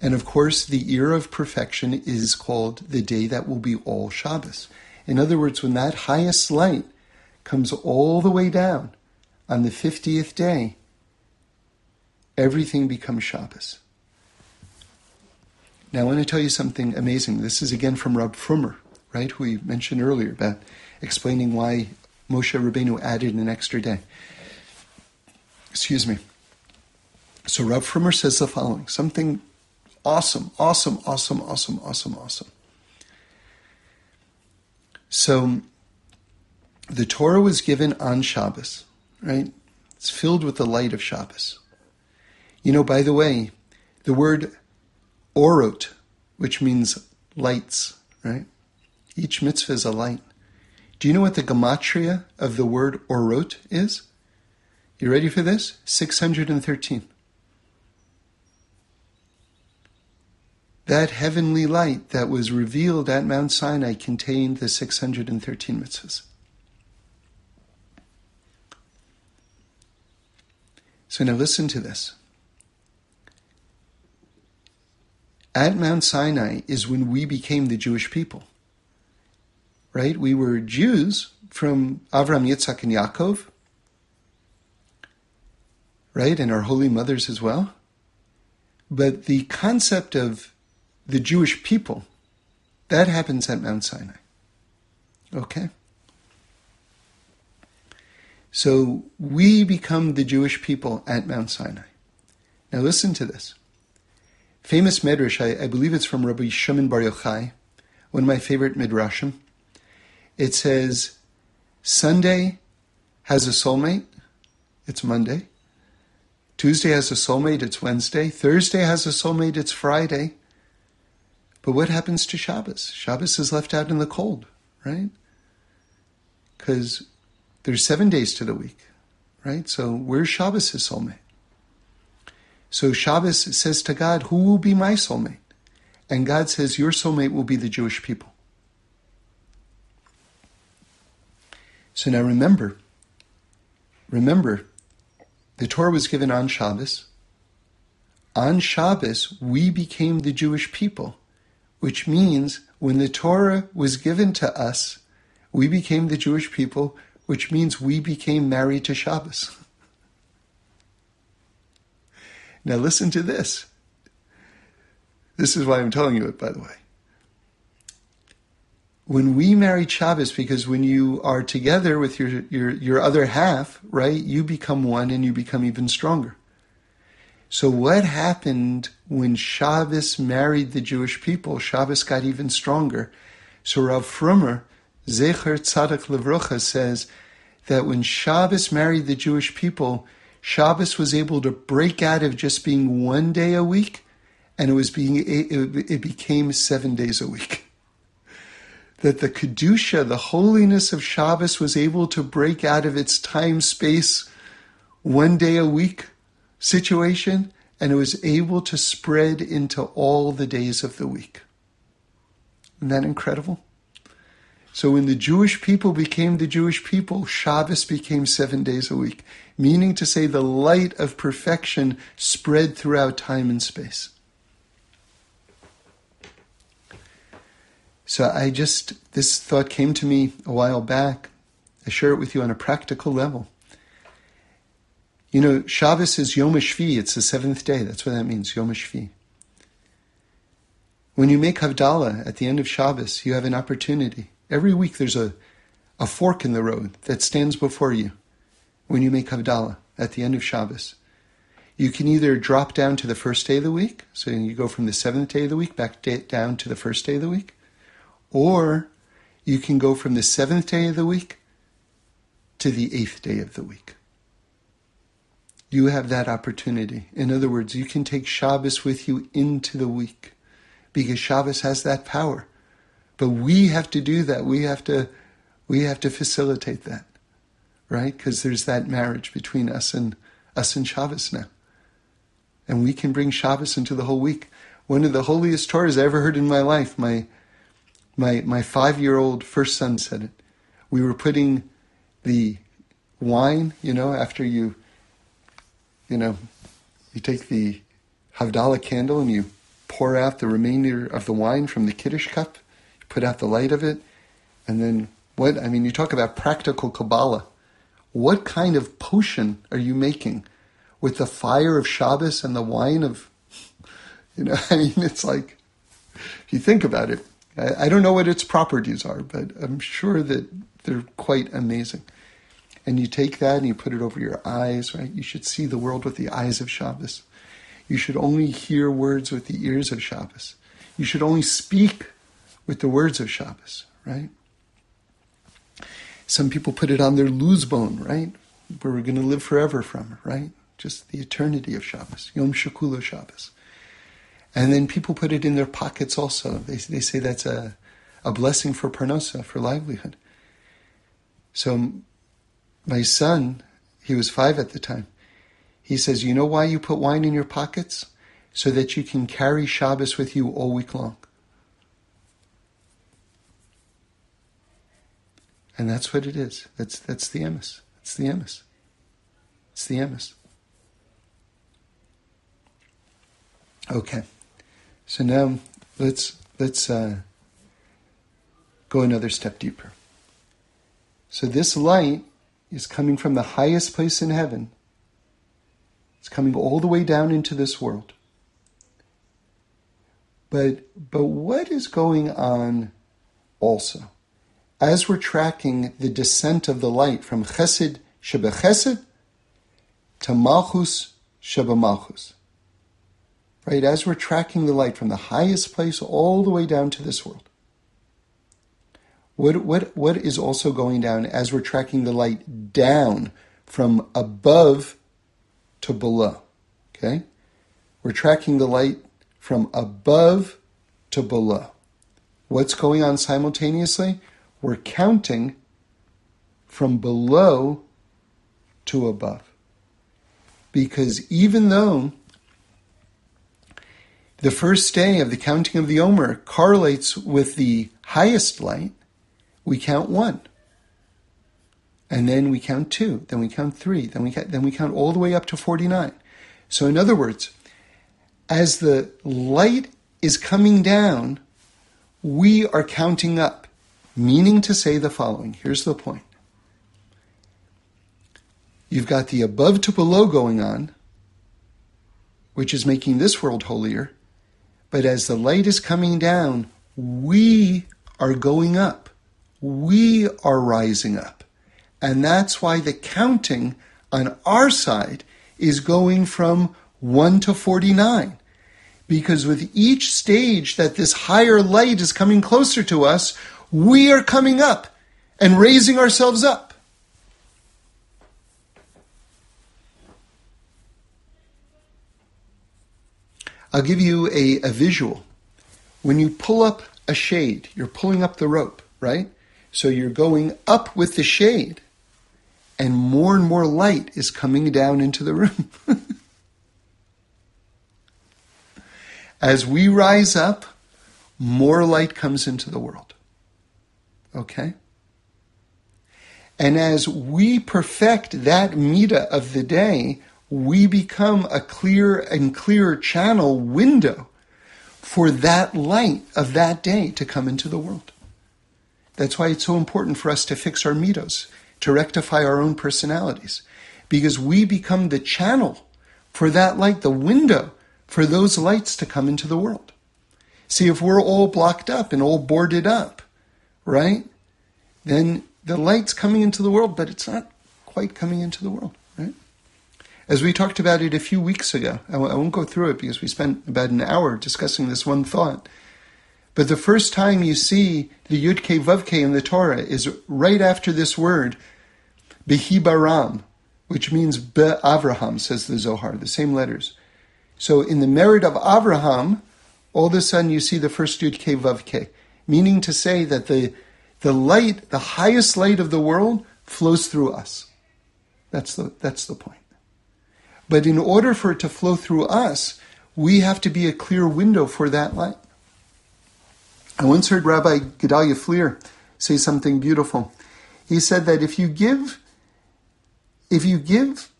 And of course, the year of perfection is called the day that will be all Shabbos. In other words, when that highest light comes all the way down on the 50th day, everything becomes Shabbos. Now, I want to tell you something amazing. This is again from Rab Frommer, right, who we mentioned earlier about explaining why Moshe Rabbeinu added an extra day. Excuse me. So Rab Frommer says the following something Awesome, awesome, awesome, awesome, awesome, awesome. So the Torah was given on Shabbos, right? It's filled with the light of Shabbos. You know, by the way, the word orot, which means lights, right? Each mitzvah is a light. Do you know what the gematria of the word orot is? You ready for this? 613. That heavenly light that was revealed at Mount Sinai contained the 613 mitzvahs. So now listen to this. At Mount Sinai is when we became the Jewish people. Right? We were Jews from Avram, Yitzhak, and Yaakov. Right? And our holy mothers as well. But the concept of the Jewish people, that happens at Mount Sinai. Okay? So we become the Jewish people at Mount Sinai. Now listen to this. Famous midrash, I, I believe it's from Rabbi Shimon Bar Yochai, one of my favorite midrashim. It says, Sunday has a soulmate, it's Monday. Tuesday has a soulmate, it's Wednesday. Thursday has a soulmate, it's Friday. But what happens to Shabbos? Shabbos is left out in the cold, right? Because there's seven days to the week, right? So where's Shabbos' soulmate? So Shabbos says to God, Who will be my soulmate? And God says, Your soulmate will be the Jewish people. So now remember, remember, the Torah was given on Shabbos. On Shabbos, we became the Jewish people which means when the Torah was given to us, we became the Jewish people, which means we became married to Shabbos. now listen to this. This is why I'm telling you it, by the way. When we married Shabbos, because when you are together with your, your, your other half, right, you become one and you become even stronger. So what happened when Shabbos married the Jewish people? Shabbos got even stronger. So Rav Frommer, Zecher Tzadik Levrocha, says that when Shabbos married the Jewish people, Shabbos was able to break out of just being one day a week, and it was being it became seven days a week. That the kedusha, the holiness of Shabbos, was able to break out of its time space one day a week situation and it was able to spread into all the days of the week. Isn't that incredible? So when the Jewish people became the Jewish people, Shabbos became seven days a week, meaning to say the light of perfection spread throughout time and space. So I just, this thought came to me a while back, I share it with you on a practical level. You know, Shabbos is Yom HaShvi. It's the seventh day. That's what that means, Yom HaShvi. When you make Havdalah at the end of Shabbos, you have an opportunity. Every week there's a, a fork in the road that stands before you when you make Havdalah at the end of Shabbos. You can either drop down to the first day of the week, so you go from the seventh day of the week back down to the first day of the week, or you can go from the seventh day of the week to the eighth day of the week. You have that opportunity. In other words, you can take Shabbos with you into the week because Shabbos has that power. But we have to do that. We have to, we have to facilitate that, right? Because there's that marriage between us and us and Shabbos now and we can bring Shabbos into the whole week. One of the holiest Torahs I ever heard in my life. My my my five year old first son said it. We were putting the wine, you know, after you you know, you take the Havdalah candle and you pour out the remainder of the wine from the Kiddush cup, put out the light of it, and then what I mean, you talk about practical Kabbalah. What kind of potion are you making with the fire of Shabbos and the wine of, you know, I mean, it's like, if you think about it, I, I don't know what its properties are, but I'm sure that they're quite amazing. And you take that and you put it over your eyes, right? You should see the world with the eyes of Shabbos. You should only hear words with the ears of Shabbos. You should only speak with the words of Shabbos, right? Some people put it on their luz bone, right? Where we're going to live forever from, right? just the eternity of Shabbos, Yom Shekulo Shabbos. And then people put it in their pockets also. They, they say that's a, a blessing for parnosa, for livelihood. So my son, he was five at the time, he says, You know why you put wine in your pockets? So that you can carry Shabbos with you all week long. And that's what it is. That's, that's the emes. It's the emes. It's the emes. Okay, so now let's let's uh, go another step deeper. So this light is coming from the highest place in heaven. It's coming all the way down into this world. But but what is going on also? As we're tracking the descent of the light from Chesed Sheba Chesed to Malchus Sheba Malchus right? As we're tracking the light from the highest place all the way down to this world. What, what, what is also going down as we're tracking the light down from above to below? Okay? We're tracking the light from above to below. What's going on simultaneously? We're counting from below to above. Because even though the first day of the counting of the Omer correlates with the highest light. We count one. And then we count two, then we count three, then we count, then we count all the way up to 49. So in other words, as the light is coming down, we are counting up, meaning to say the following. Here's the point. You've got the above to below going on, which is making this world holier. But as the light is coming down, we are going up. We are rising up. And that's why the counting on our side is going from 1 to 49. Because with each stage that this higher light is coming closer to us, we are coming up and raising ourselves up. I'll give you a, a visual. When you pull up a shade, you're pulling up the rope, right? So you're going up with the shade, and more and more light is coming down into the room. As we rise up, more light comes into the world. Okay? And as we perfect that middah of the day, we become a clear and clearer channel window for that light of that day to come into the world. That's why it's so important for us to fix our middos, to rectify our own personalities because we become the channel for that light, the window for those lights to come into the world. See, if we're all blocked up and all boarded up, right, then the light's coming into the world, but it's not quite coming into the world, right? As we talked about it a few weeks ago, I won't go through it because we spent about an hour discussing this one thought. But the first time you see the Yud Ke Vav in the Torah is right after this word, Behibaram, which means Be Avraham, says the Zohar, the same letters. So in the merit of Avraham, all of a sudden you see the first Yud Ke Vav meaning to say that the, the light, the highest light of the world, flows through us. That's the, that's the point. But in order for it to flow through us, we have to be a clear window for that light. I once heard Rabbi Gedalia Fleer say something beautiful. He said that if you give, if you give,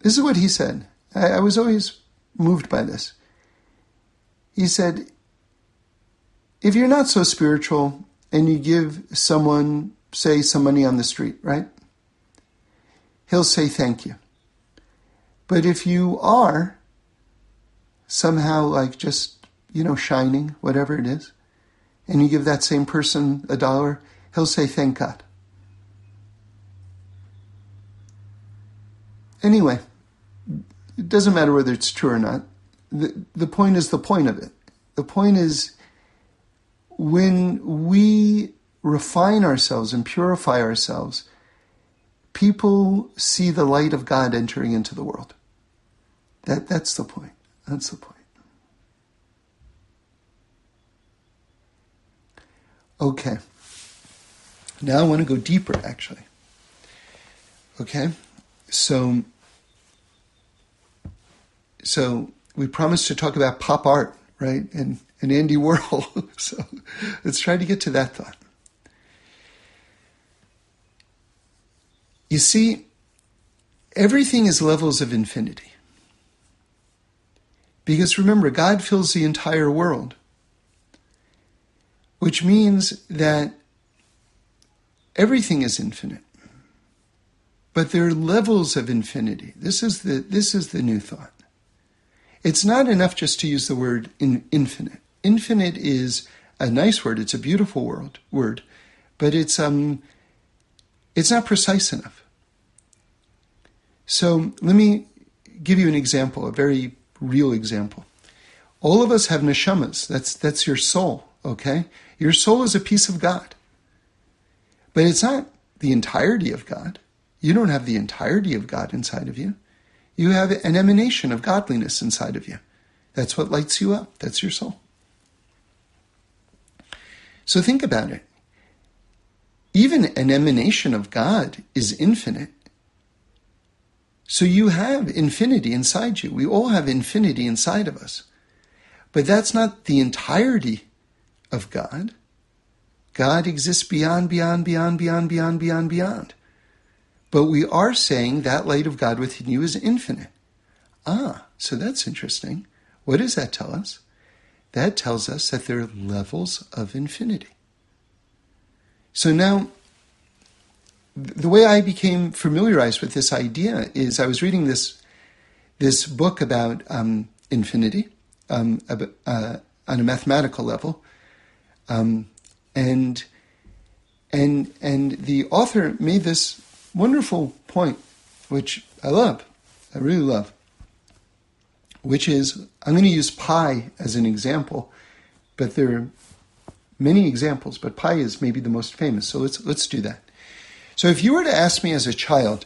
this is what he said. I, I was always moved by this. He said, if you're not so spiritual and you give someone, say, some money on the street, right? He'll say thank you. But if you are somehow like just, you know, shining, whatever it is, and you give that same person a dollar, he'll say, Thank God. Anyway, it doesn't matter whether it's true or not. The, the point is the point of it. The point is when we refine ourselves and purify ourselves, people see the light of God entering into the world. That, that's the point. That's the point. Okay. Now I want to go deeper, actually. Okay? So, so we promised to talk about pop art, right? And, and Andy Warhol. so let's try to get to that thought. You see, everything is levels of infinity. Because remember, God fills the entire world which means that everything is infinite. But there are levels of infinity. This is the, this is the new thought. It's not enough just to use the word in, infinite. Infinite is a nice word, it's a beautiful word, word but it's, um, it's not precise enough. So let me give you an example, a very real example. All of us have neshamas. That's, that's your soul, okay? Your soul is a piece of God. But it's not the entirety of God. You don't have the entirety of God inside of you. You have an emanation of godliness inside of you. That's what lights you up. That's your soul. So think about it. Even an emanation of God is infinite. So you have infinity inside you. We all have infinity inside of us. But that's not the entirety of God. God exists beyond, beyond, beyond, beyond, beyond, beyond, beyond. But we are saying that light of God within you is infinite. Ah, so that's interesting. What does that tell us? That tells us that there are levels of infinity. So now, the way I became familiarized with this idea is I was reading this this book about um, infinity um, uh, on a mathematical level, um, and and and the author made this wonderful point, which I love, I really love, which is I'm going to use pi as an example, but there are many examples, but pi is maybe the most famous. So let's let's do that. So if you were to ask me as a child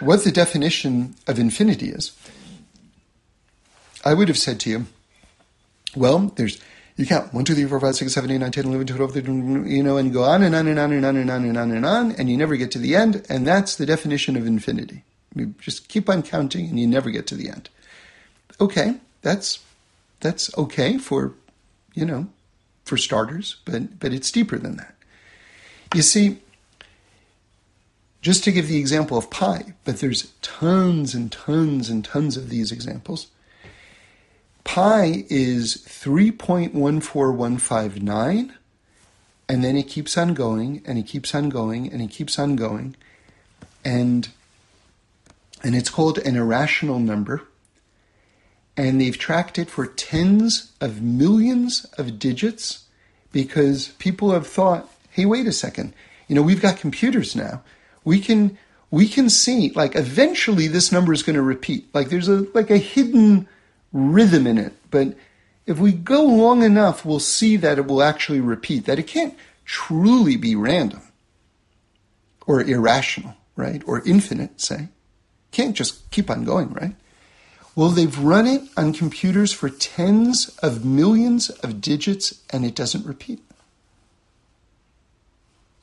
what the definition of infinity is, I would have said to you, well, there's you count 1, 2, 3, 4, 5, 6, 7, 8, 9, 10, 11, 12, 13, you know, and you go on and on and on and on and on and on and on, and you never get to the end, and that's the definition of infinity. You just keep on counting and you never get to the end. Okay, that's that's okay for you know, for starters, but but it's deeper than that. You see, just to give the example of pi, but there's tons and tons and tons of these examples. Pi is 3.14159, and then it keeps on going, and it keeps on going, and it keeps on going, and and it's called an irrational number. And they've tracked it for tens of millions of digits because people have thought, hey, wait a second, you know, we've got computers now. We can we can see like eventually this number is going to repeat. Like there's a like a hidden rhythm in it, but if we go long enough, we'll see that it will actually repeat, that it can't truly be random or irrational, right? Or infinite, say. Can't just keep on going, right? Well, they've run it on computers for tens of millions of digits and it doesn't repeat.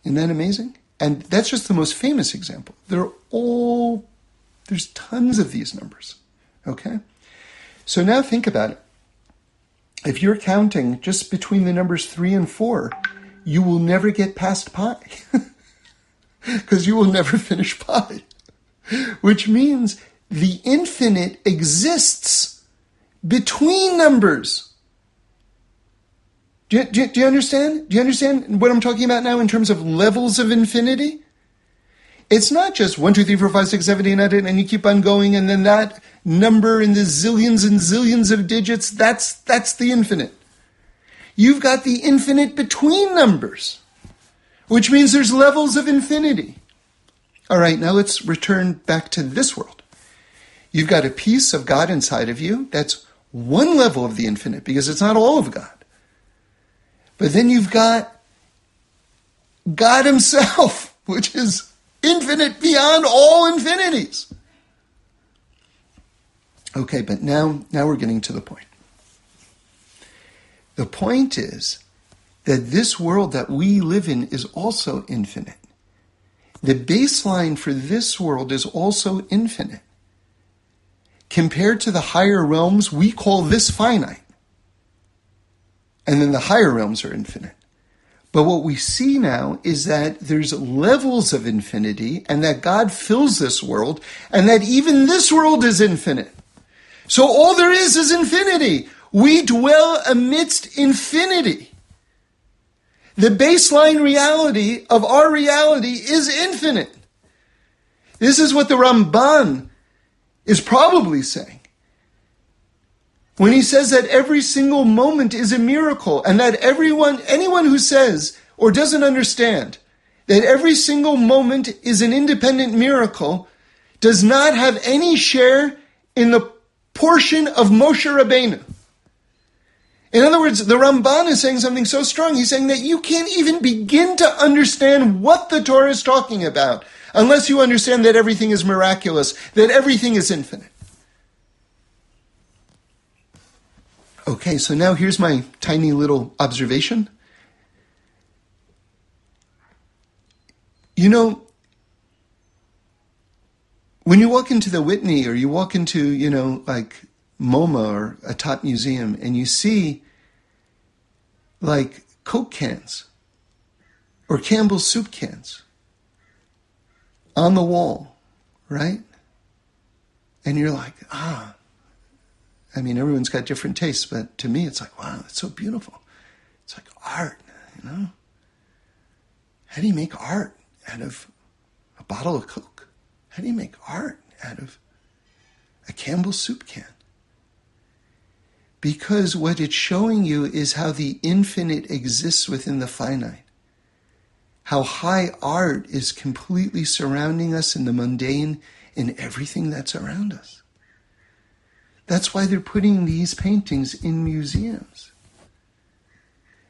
Isn't that amazing? And that's just the most famous example. They're all, there's tons of these numbers. Okay? So now think about it. If you're counting just between the numbers three and four, you will never get past pi. Because you will never finish pi. Which means the infinite exists between numbers. Do you, do, do you, understand? Do you understand what I'm talking about now in terms of levels of infinity? It's not just 1, 2, 3, 4, 5, 6, 7, 8, 9, 10, and you keep on going, and then that number in the zillions and zillions of digits, that's, that's the infinite. You've got the infinite between numbers, which means there's levels of infinity. All right, now let's return back to this world. You've got a piece of God inside of you that's one level of the infinite because it's not all of God. But then you've got God Himself, which is infinite beyond all infinities. Okay, but now, now we're getting to the point. The point is that this world that we live in is also infinite. The baseline for this world is also infinite. Compared to the higher realms, we call this finite. And then the higher realms are infinite. But what we see now is that there's levels of infinity and that God fills this world and that even this world is infinite. So all there is is infinity. We dwell amidst infinity. The baseline reality of our reality is infinite. This is what the Ramban is probably saying. When he says that every single moment is a miracle and that everyone, anyone who says or doesn't understand that every single moment is an independent miracle does not have any share in the portion of Moshe Rabbeinu. In other words, the Ramban is saying something so strong. He's saying that you can't even begin to understand what the Torah is talking about unless you understand that everything is miraculous, that everything is infinite. Okay, so now here's my tiny little observation. You know, when you walk into the Whitney or you walk into, you know, like MoMA or a top museum and you see like Coke cans or Campbell's soup cans on the wall, right? And you're like, ah. I mean, everyone's got different tastes, but to me, it's like, wow, that's so beautiful. It's like art, you know? How do you make art out of a bottle of Coke? How do you make art out of a Campbell's soup can? Because what it's showing you is how the infinite exists within the finite. How high art is completely surrounding us in the mundane in everything that's around us. That's why they're putting these paintings in museums.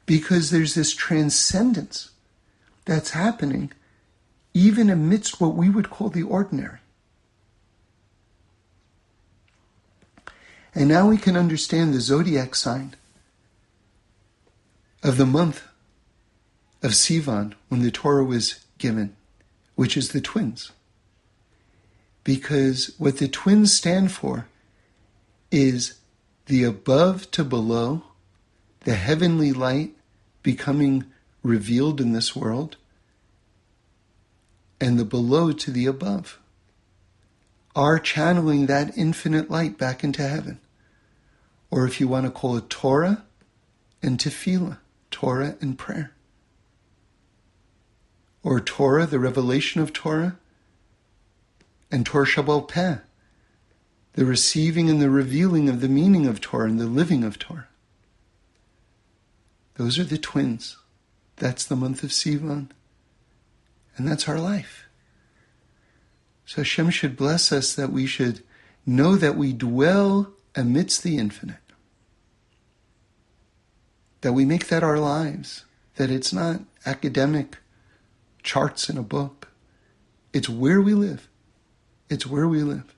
Because there's this transcendence that's happening even amidst what we would call the ordinary. And now we can understand the zodiac sign of the month of Sivan when the Torah was given, which is the twins. Because what the twins stand for is the above to below, the heavenly light becoming revealed in this world, and the below to the above are channeling that infinite light back into heaven or if you want to call it Torah and Tefillah, Torah and prayer. Or Torah, the revelation of Torah, and Torah Shabbal Peh, the receiving and the revealing of the meaning of Torah and the living of Torah. Those are the twins. That's the month of Sivan. And that's our life. So Hashem should bless us that we should know that we dwell amidst the infinite. That we make that our lives. That it's not academic charts in a book. It's where we live. It's where we live.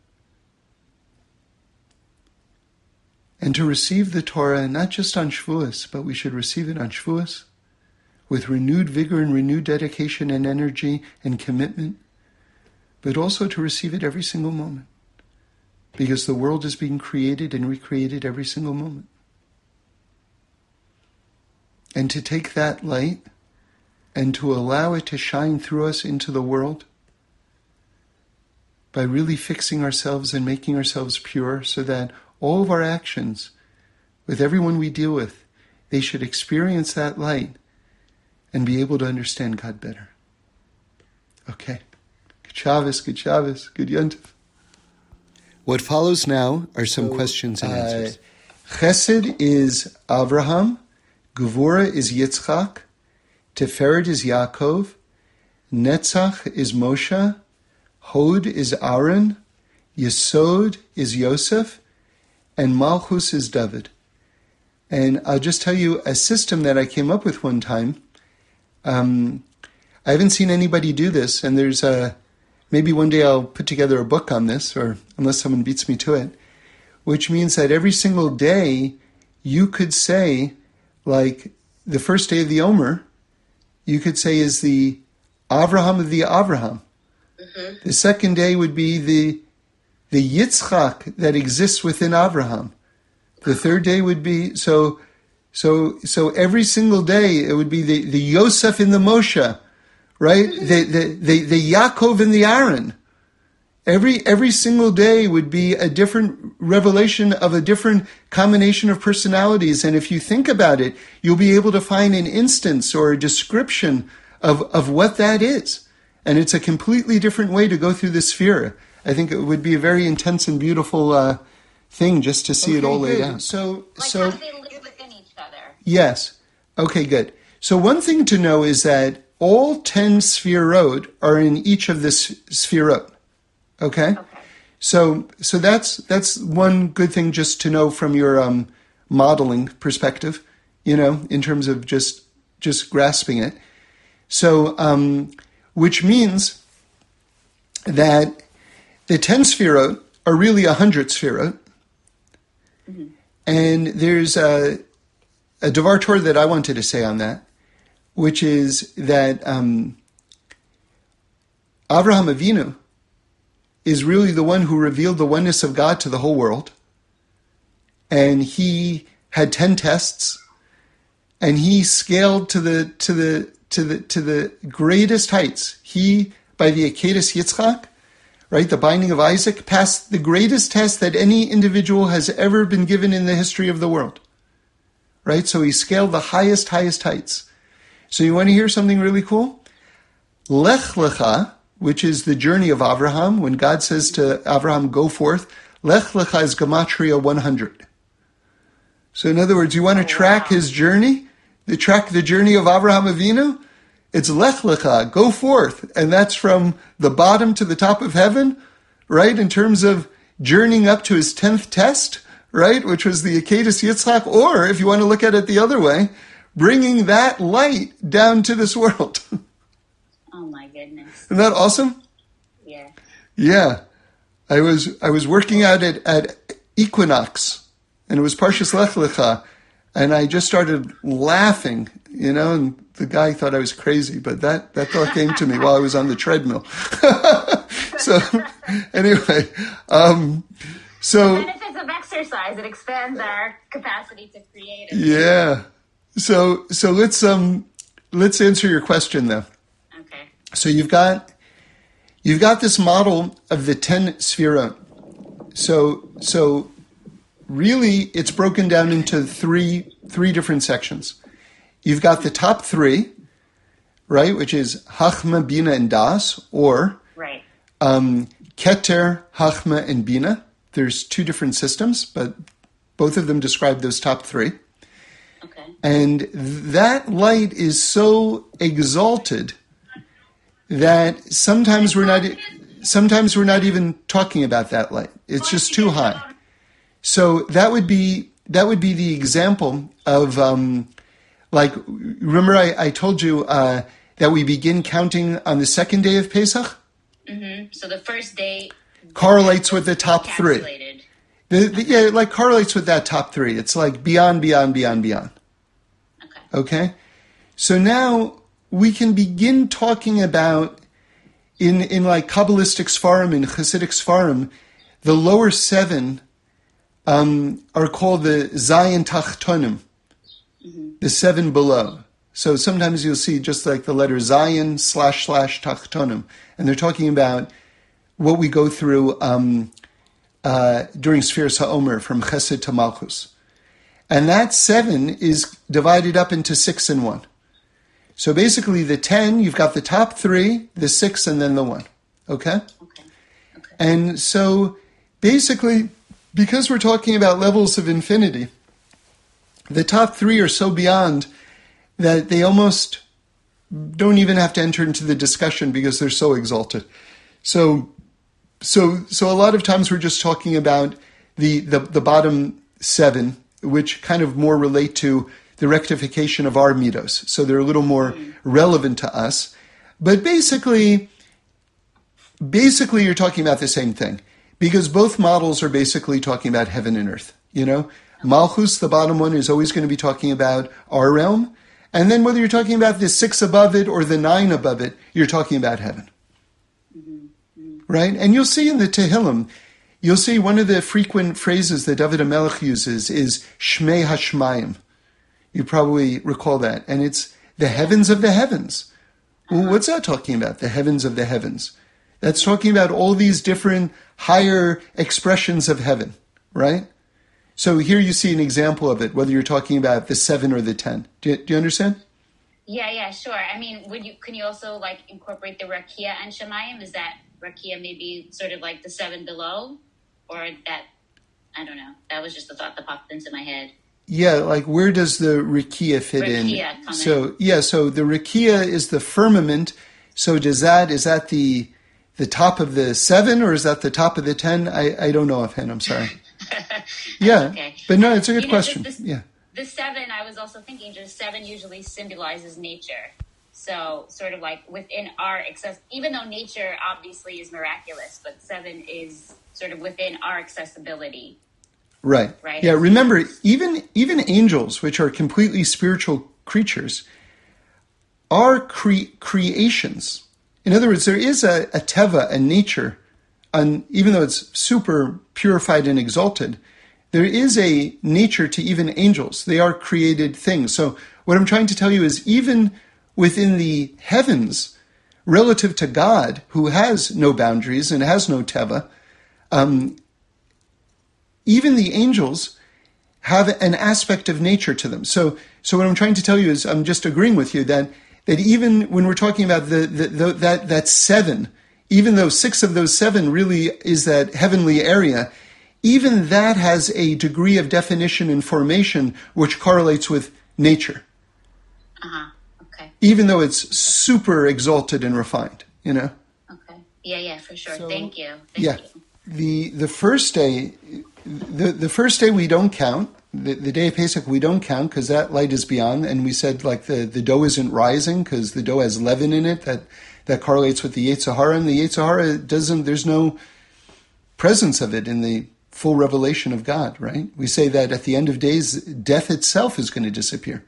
And to receive the Torah, not just on Shavuos, but we should receive it on Shavuos with renewed vigor and renewed dedication and energy and commitment, but also to receive it every single moment. Because the world is being created and recreated every single moment. And to take that light and to allow it to shine through us into the world by really fixing ourselves and making ourselves pure so that all of our actions with everyone we deal with, they should experience that light and be able to understand God better. Okay. Good Shabbos, good Shabbos, good Yontif. What follows now are some so, questions and answers. Uh, Chesed is Abraham, Gevura is Yitzchak, Tiferet is Yaakov, Netzach is Moshe, Hod is Aaron, Yesod is Yosef, and Malchus is David. And I'll just tell you a system that I came up with one time. Um, I haven't seen anybody do this, and there's a maybe one day I'll put together a book on this, or unless someone beats me to it, which means that every single day you could say, like the first day of the Omer, you could say is the Avraham of the Avraham. Mm-hmm. The second day would be the the Yitzchak that exists within Avraham. The third day would be so so so every single day it would be the, the Yosef in the Moshe, right? The, the the the Yaakov in the Aaron. Every every single day would be a different revelation of a different combination of personalities. And if you think about it, you'll be able to find an instance or a description of, of what that is. And it's a completely different way to go through the sefirah. I think it would be a very intense and beautiful uh, thing just to see okay, it all laid out. So, like so they live within each other. Yes. Okay, good. So one thing to know is that all ten sphirot are in each of the sphirot. Okay? okay. So so that's that's one good thing just to know from your um, modeling perspective, you know, in terms of just just grasping it. So um, which means that the ten sphirot are really a hundred sphirot, mm-hmm. and there's a a Devar Torah that I wanted to say on that, which is that um, Avraham Avinu is really the one who revealed the oneness of God to the whole world. And he had 10 tests and he scaled to the to the to the to the greatest heights. He by the Akedas Yitzchak, right, the binding of Isaac, passed the greatest test that any individual has ever been given in the history of the world. Right? So he scaled the highest, highest heights. So you want to hear something really cool? Lech Lecha, which is the journey of Abraham, when God says to Abraham, go forth, Lech Lecha is Gematria 100. So in other words, you want to oh, track his journey, the track the journey of Abraham Avinu, it's Lech Lecha, go forth. And that's from the bottom to the top of heaven, right? In terms of journeying up to his 10th test, right? Which was the Akedas Yitzchak. Or if you want to look at it the other way, bringing that light down to this world. Oh my goodness. Isn't that awesome? Yeah. Yeah. I was I was working out at, at Equinox and it was Parshas Lech Lecha and I just started laughing, you know, and the guy thought I was crazy, but that, that thought came to me while I was on the treadmill. so anyway, um, so the benefits of exercise, it expands our capacity to create. Yeah. So so let's um let's answer your question though. Okay. So you've got you've got this model of the ten sphira. So so really it's broken down into three three different sections. You've got the top three, right, which is Hachma, Bina, and Das, or right. um, Keter, Hachma, and Bina. There's two different systems, but both of them describe those top three. Okay. And that light is so exalted that sometimes we're not sometimes we're not even talking about that light. It's just too high. So that would be that would be the example of um, like remember I, I told you uh, that we begin counting on the second day of Pesach So the first day correlates with the top three. The, the, yeah, it like correlates with that top three. It's like beyond, beyond, beyond, beyond. Okay. Okay? So now we can begin talking about in in like Kabbalistic Sfarim, in Hasidic Sfarim, the lower seven um, are called the Zayin Tachtonim, the seven below. So sometimes you'll see just like the letter Zayin slash slash Tachtonim, and they're talking about what we go through um, uh, during Sefiras HaOmer from Chesed to Malchus. And that seven is divided up into six and one. So basically, the ten, you've got the top three, the six, and then the one. Okay? Okay. Okay. And so basically, because we're talking about levels of infinity, the top three are so beyond that they almost don't even have to enter into the discussion because they're so exalted. So so so a lot of times we're just talking about the, the, the bottom seven, which kind of more relate to the rectification of our middos. So they're a little more relevant to us. But basically, basically you're talking about the same thing because both models are basically talking about heaven and earth. You know, Malchus, the bottom one, is always going to be talking about our realm, and then whether you're talking about the six above it or the nine above it, you're talking about heaven. Mm-hmm. Right? And you'll see in the Tehillim, you'll see one of the frequent phrases that David HaMelech uses is Shmei Hashmayim. You probably recall that. And it's the heavens of the heavens. Well, what's that talking about? The heavens of the heavens. That's talking about all these different higher expressions of heaven, right? So here you see an example of it, whether you're talking about the seven or the ten. Do you, do you understand? Yeah, yeah, sure. I mean, would you can you also like incorporate the Rakia and Shemayim? Is that Rakia maybe sort of like the seven below, or that I don't know. That was just a thought that popped into my head. Yeah, like where does the Rakia fit in? Rakia So yeah, so the Rakia is the firmament. So does that is that the the top of the seven or is that the top of the ten? I, I don't know offhand. I'm sorry. yeah, okay. but no, it's a good You know, question. this- yeah. The seven, I was also thinking, just seven usually symbolizes nature. So, sort of like within our access, even though nature obviously is miraculous, but seven is sort of within our accessibility. Right. Right. Yeah. Remember, even even angels, which are completely spiritual creatures, are cre- creations. In other words, there is a, a teva, a nature, and even though it's super purified and exalted, there is a nature to even angels. They are created things. So what I'm trying to tell you is even within the heavens, relative to God, who has no boundaries and has no teva, um, even the angels have an aspect of nature to them. So, so what I'm trying to tell you is, I'm just agreeing with you that that even when we're talking about the, the, the that that seven, even though six of those seven really is that heavenly area, even that has a degree of definition and formation which correlates with nature, Uh huh. Okay. even though it's super exalted and refined. You know. Okay. Yeah, yeah, for sure. So- Thank you. Thank Yeah. you. The the first day, the the first day we don't count. The, the day of Pesach we don't count because that light is beyond, and we said like the, the dough isn't rising because the dough has leaven in it that that correlates with the Yetzer Hara, and the Yetzer Hara doesn't. There's no presence of it in the full revelation of God. Right? We say that at the end of days, death itself is going to disappear.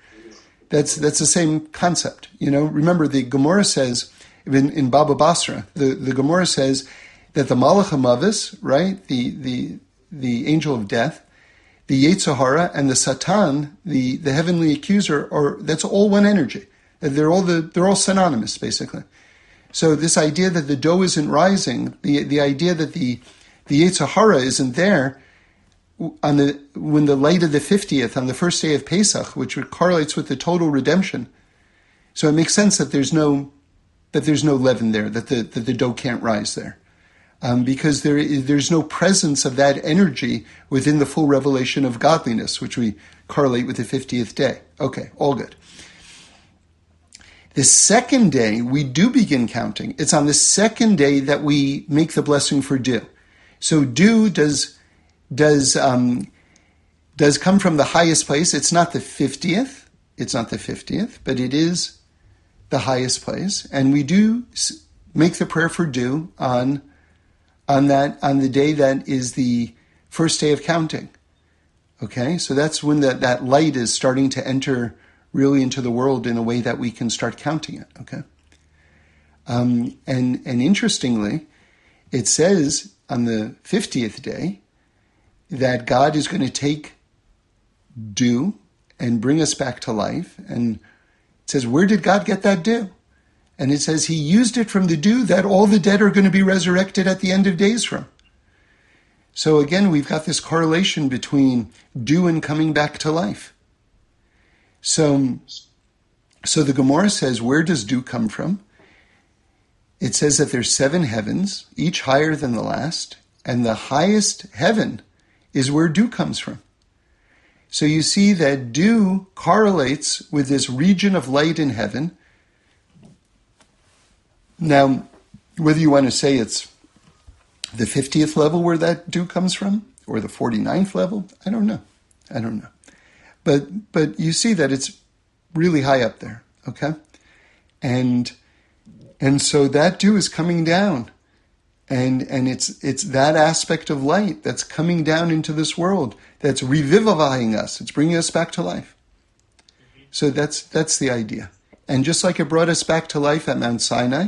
That's that's the same concept. You know, remember the Gemara says in, in Baba Basra, the, the Gemara says that the Malach Hamavis, right, the the the angel of death, the Yetzer Hara, and the Satan, the, the heavenly accuser, are that's all one energy. They're all the they're all synonymous basically. So this idea that the dough isn't rising, the the idea that the the Yetzer Hara isn't there, on the when the light of the fiftieth on the first day of Pesach, which correlates with the total redemption. So it makes sense that there's no that there's no leaven there, that the that the dough can't rise there. um, because there there's no presence of that energy within the full revelation of godliness, which we correlate with the 50th day. Okay, all good. The second day, we do begin counting. It's on the second day that we make the blessing for dew. So dew does does um, does come from the highest place. It's not the 50th. It's not the 50th, but it is the highest place. And we do make the prayer for dew on on that on the day that is the first day of counting. Okay, so that's when that, that light is starting to enter really into the world in a way that we can start counting it. Okay, um, and and interestingly, it says on the fiftieth day that God is going to take dew and bring us back to life. And it says, where did God get that dew? And it says he used it from the dew that all the dead are going to be resurrected at the end of days from. So again, we've got this correlation between dew and coming back to life. So, so the Gemara says, where does dew come from? It says that there's seven heavens, each higher than the last, and the highest heaven is where dew comes from. So you see that dew correlates with this region of light in heaven now, whether you want to say it's the 50th level where that dew comes from or the 49th level, I don't know. I don't know. But but you see that it's really high up there, okay? And and so that dew is coming down. And and it's it's that aspect of light that's coming down into this world that's revivifying us. It's bringing us back to life. So that's that's the idea. And just like it brought us back to life at Mount Sinai,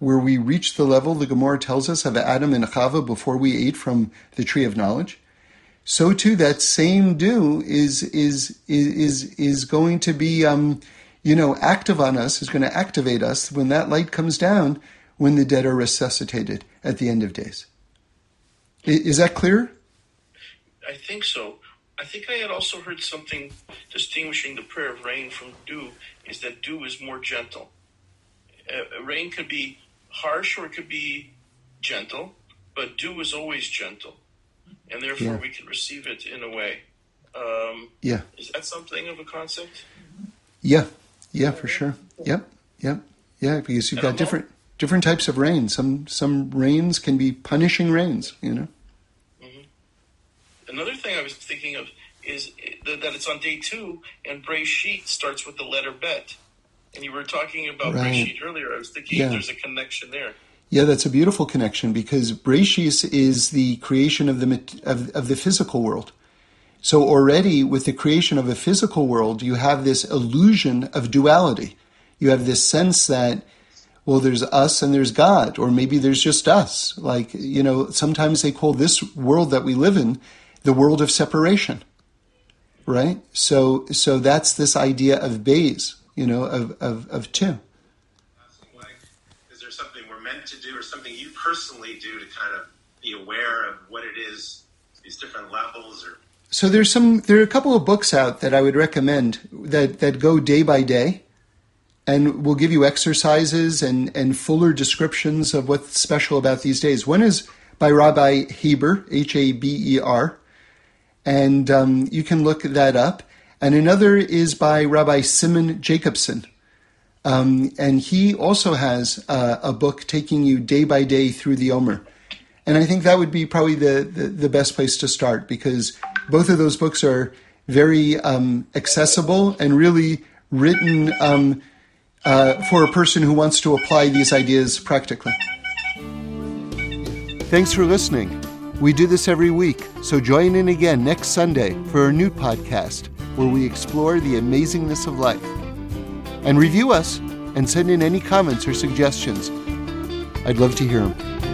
where we reached the level, the Gemara tells us, of Adam and Chava before we ate from the tree of knowledge, so too that same dew is is is is is going to be um, you know active on us, is going to activate us when that light comes down when the dead are resuscitated at the end of days. Is that clear? I think so. I think I had also heard something distinguishing the prayer of rain from dew is that dew is more gentle. Uh, rain could be harsh or it could be gentle, but dew is always gentle, and therefore yeah. we can receive it in a way. Um, yeah. Is that something of a concept? Yeah. Yeah, for sure. Yep. Yep. Yeah, because you've got different different types of rain. Some some rains can be punishing rains. You know. Mm-hmm. Another thing I was thinking of is that it's on day two, and Sheet starts with the letter bet. And you were talking about right. earlier. I was thinking yeah. there's a connection there. Yeah, that's a beautiful connection because Breshis is the creation of the of, of the physical world. So already with the creation of a physical world, you have this illusion of duality. You have this sense that well, there's us and there's God, or maybe there's just us. Like you know, sometimes they call this world that we live in the world of separation, right? So so that's this idea of beis you know, of, of, of two. Is there something we're meant to do or something you personally do to kind of be aware of what it is, these different levels or so there's some there are a couple of books out that I would recommend that that go day by day and will give you exercises and and fuller descriptions of what's special about these days. One is by Rabbi Haber, H A B E R, and um, you can look that up and another is by Rabbi Simon Jacobson. Um, and he also has uh, a book taking you day by day through the Omer. And I think that would be probably the, the, the best place to start because both of those books are very um, accessible and really written um, uh, for a person who wants to apply these ideas practically. Thanks for listening. We do this every week, so join in again next Sunday for a new podcast where we explore the amazingness of life. And review us and send in any comments or suggestions. I'd love to hear them.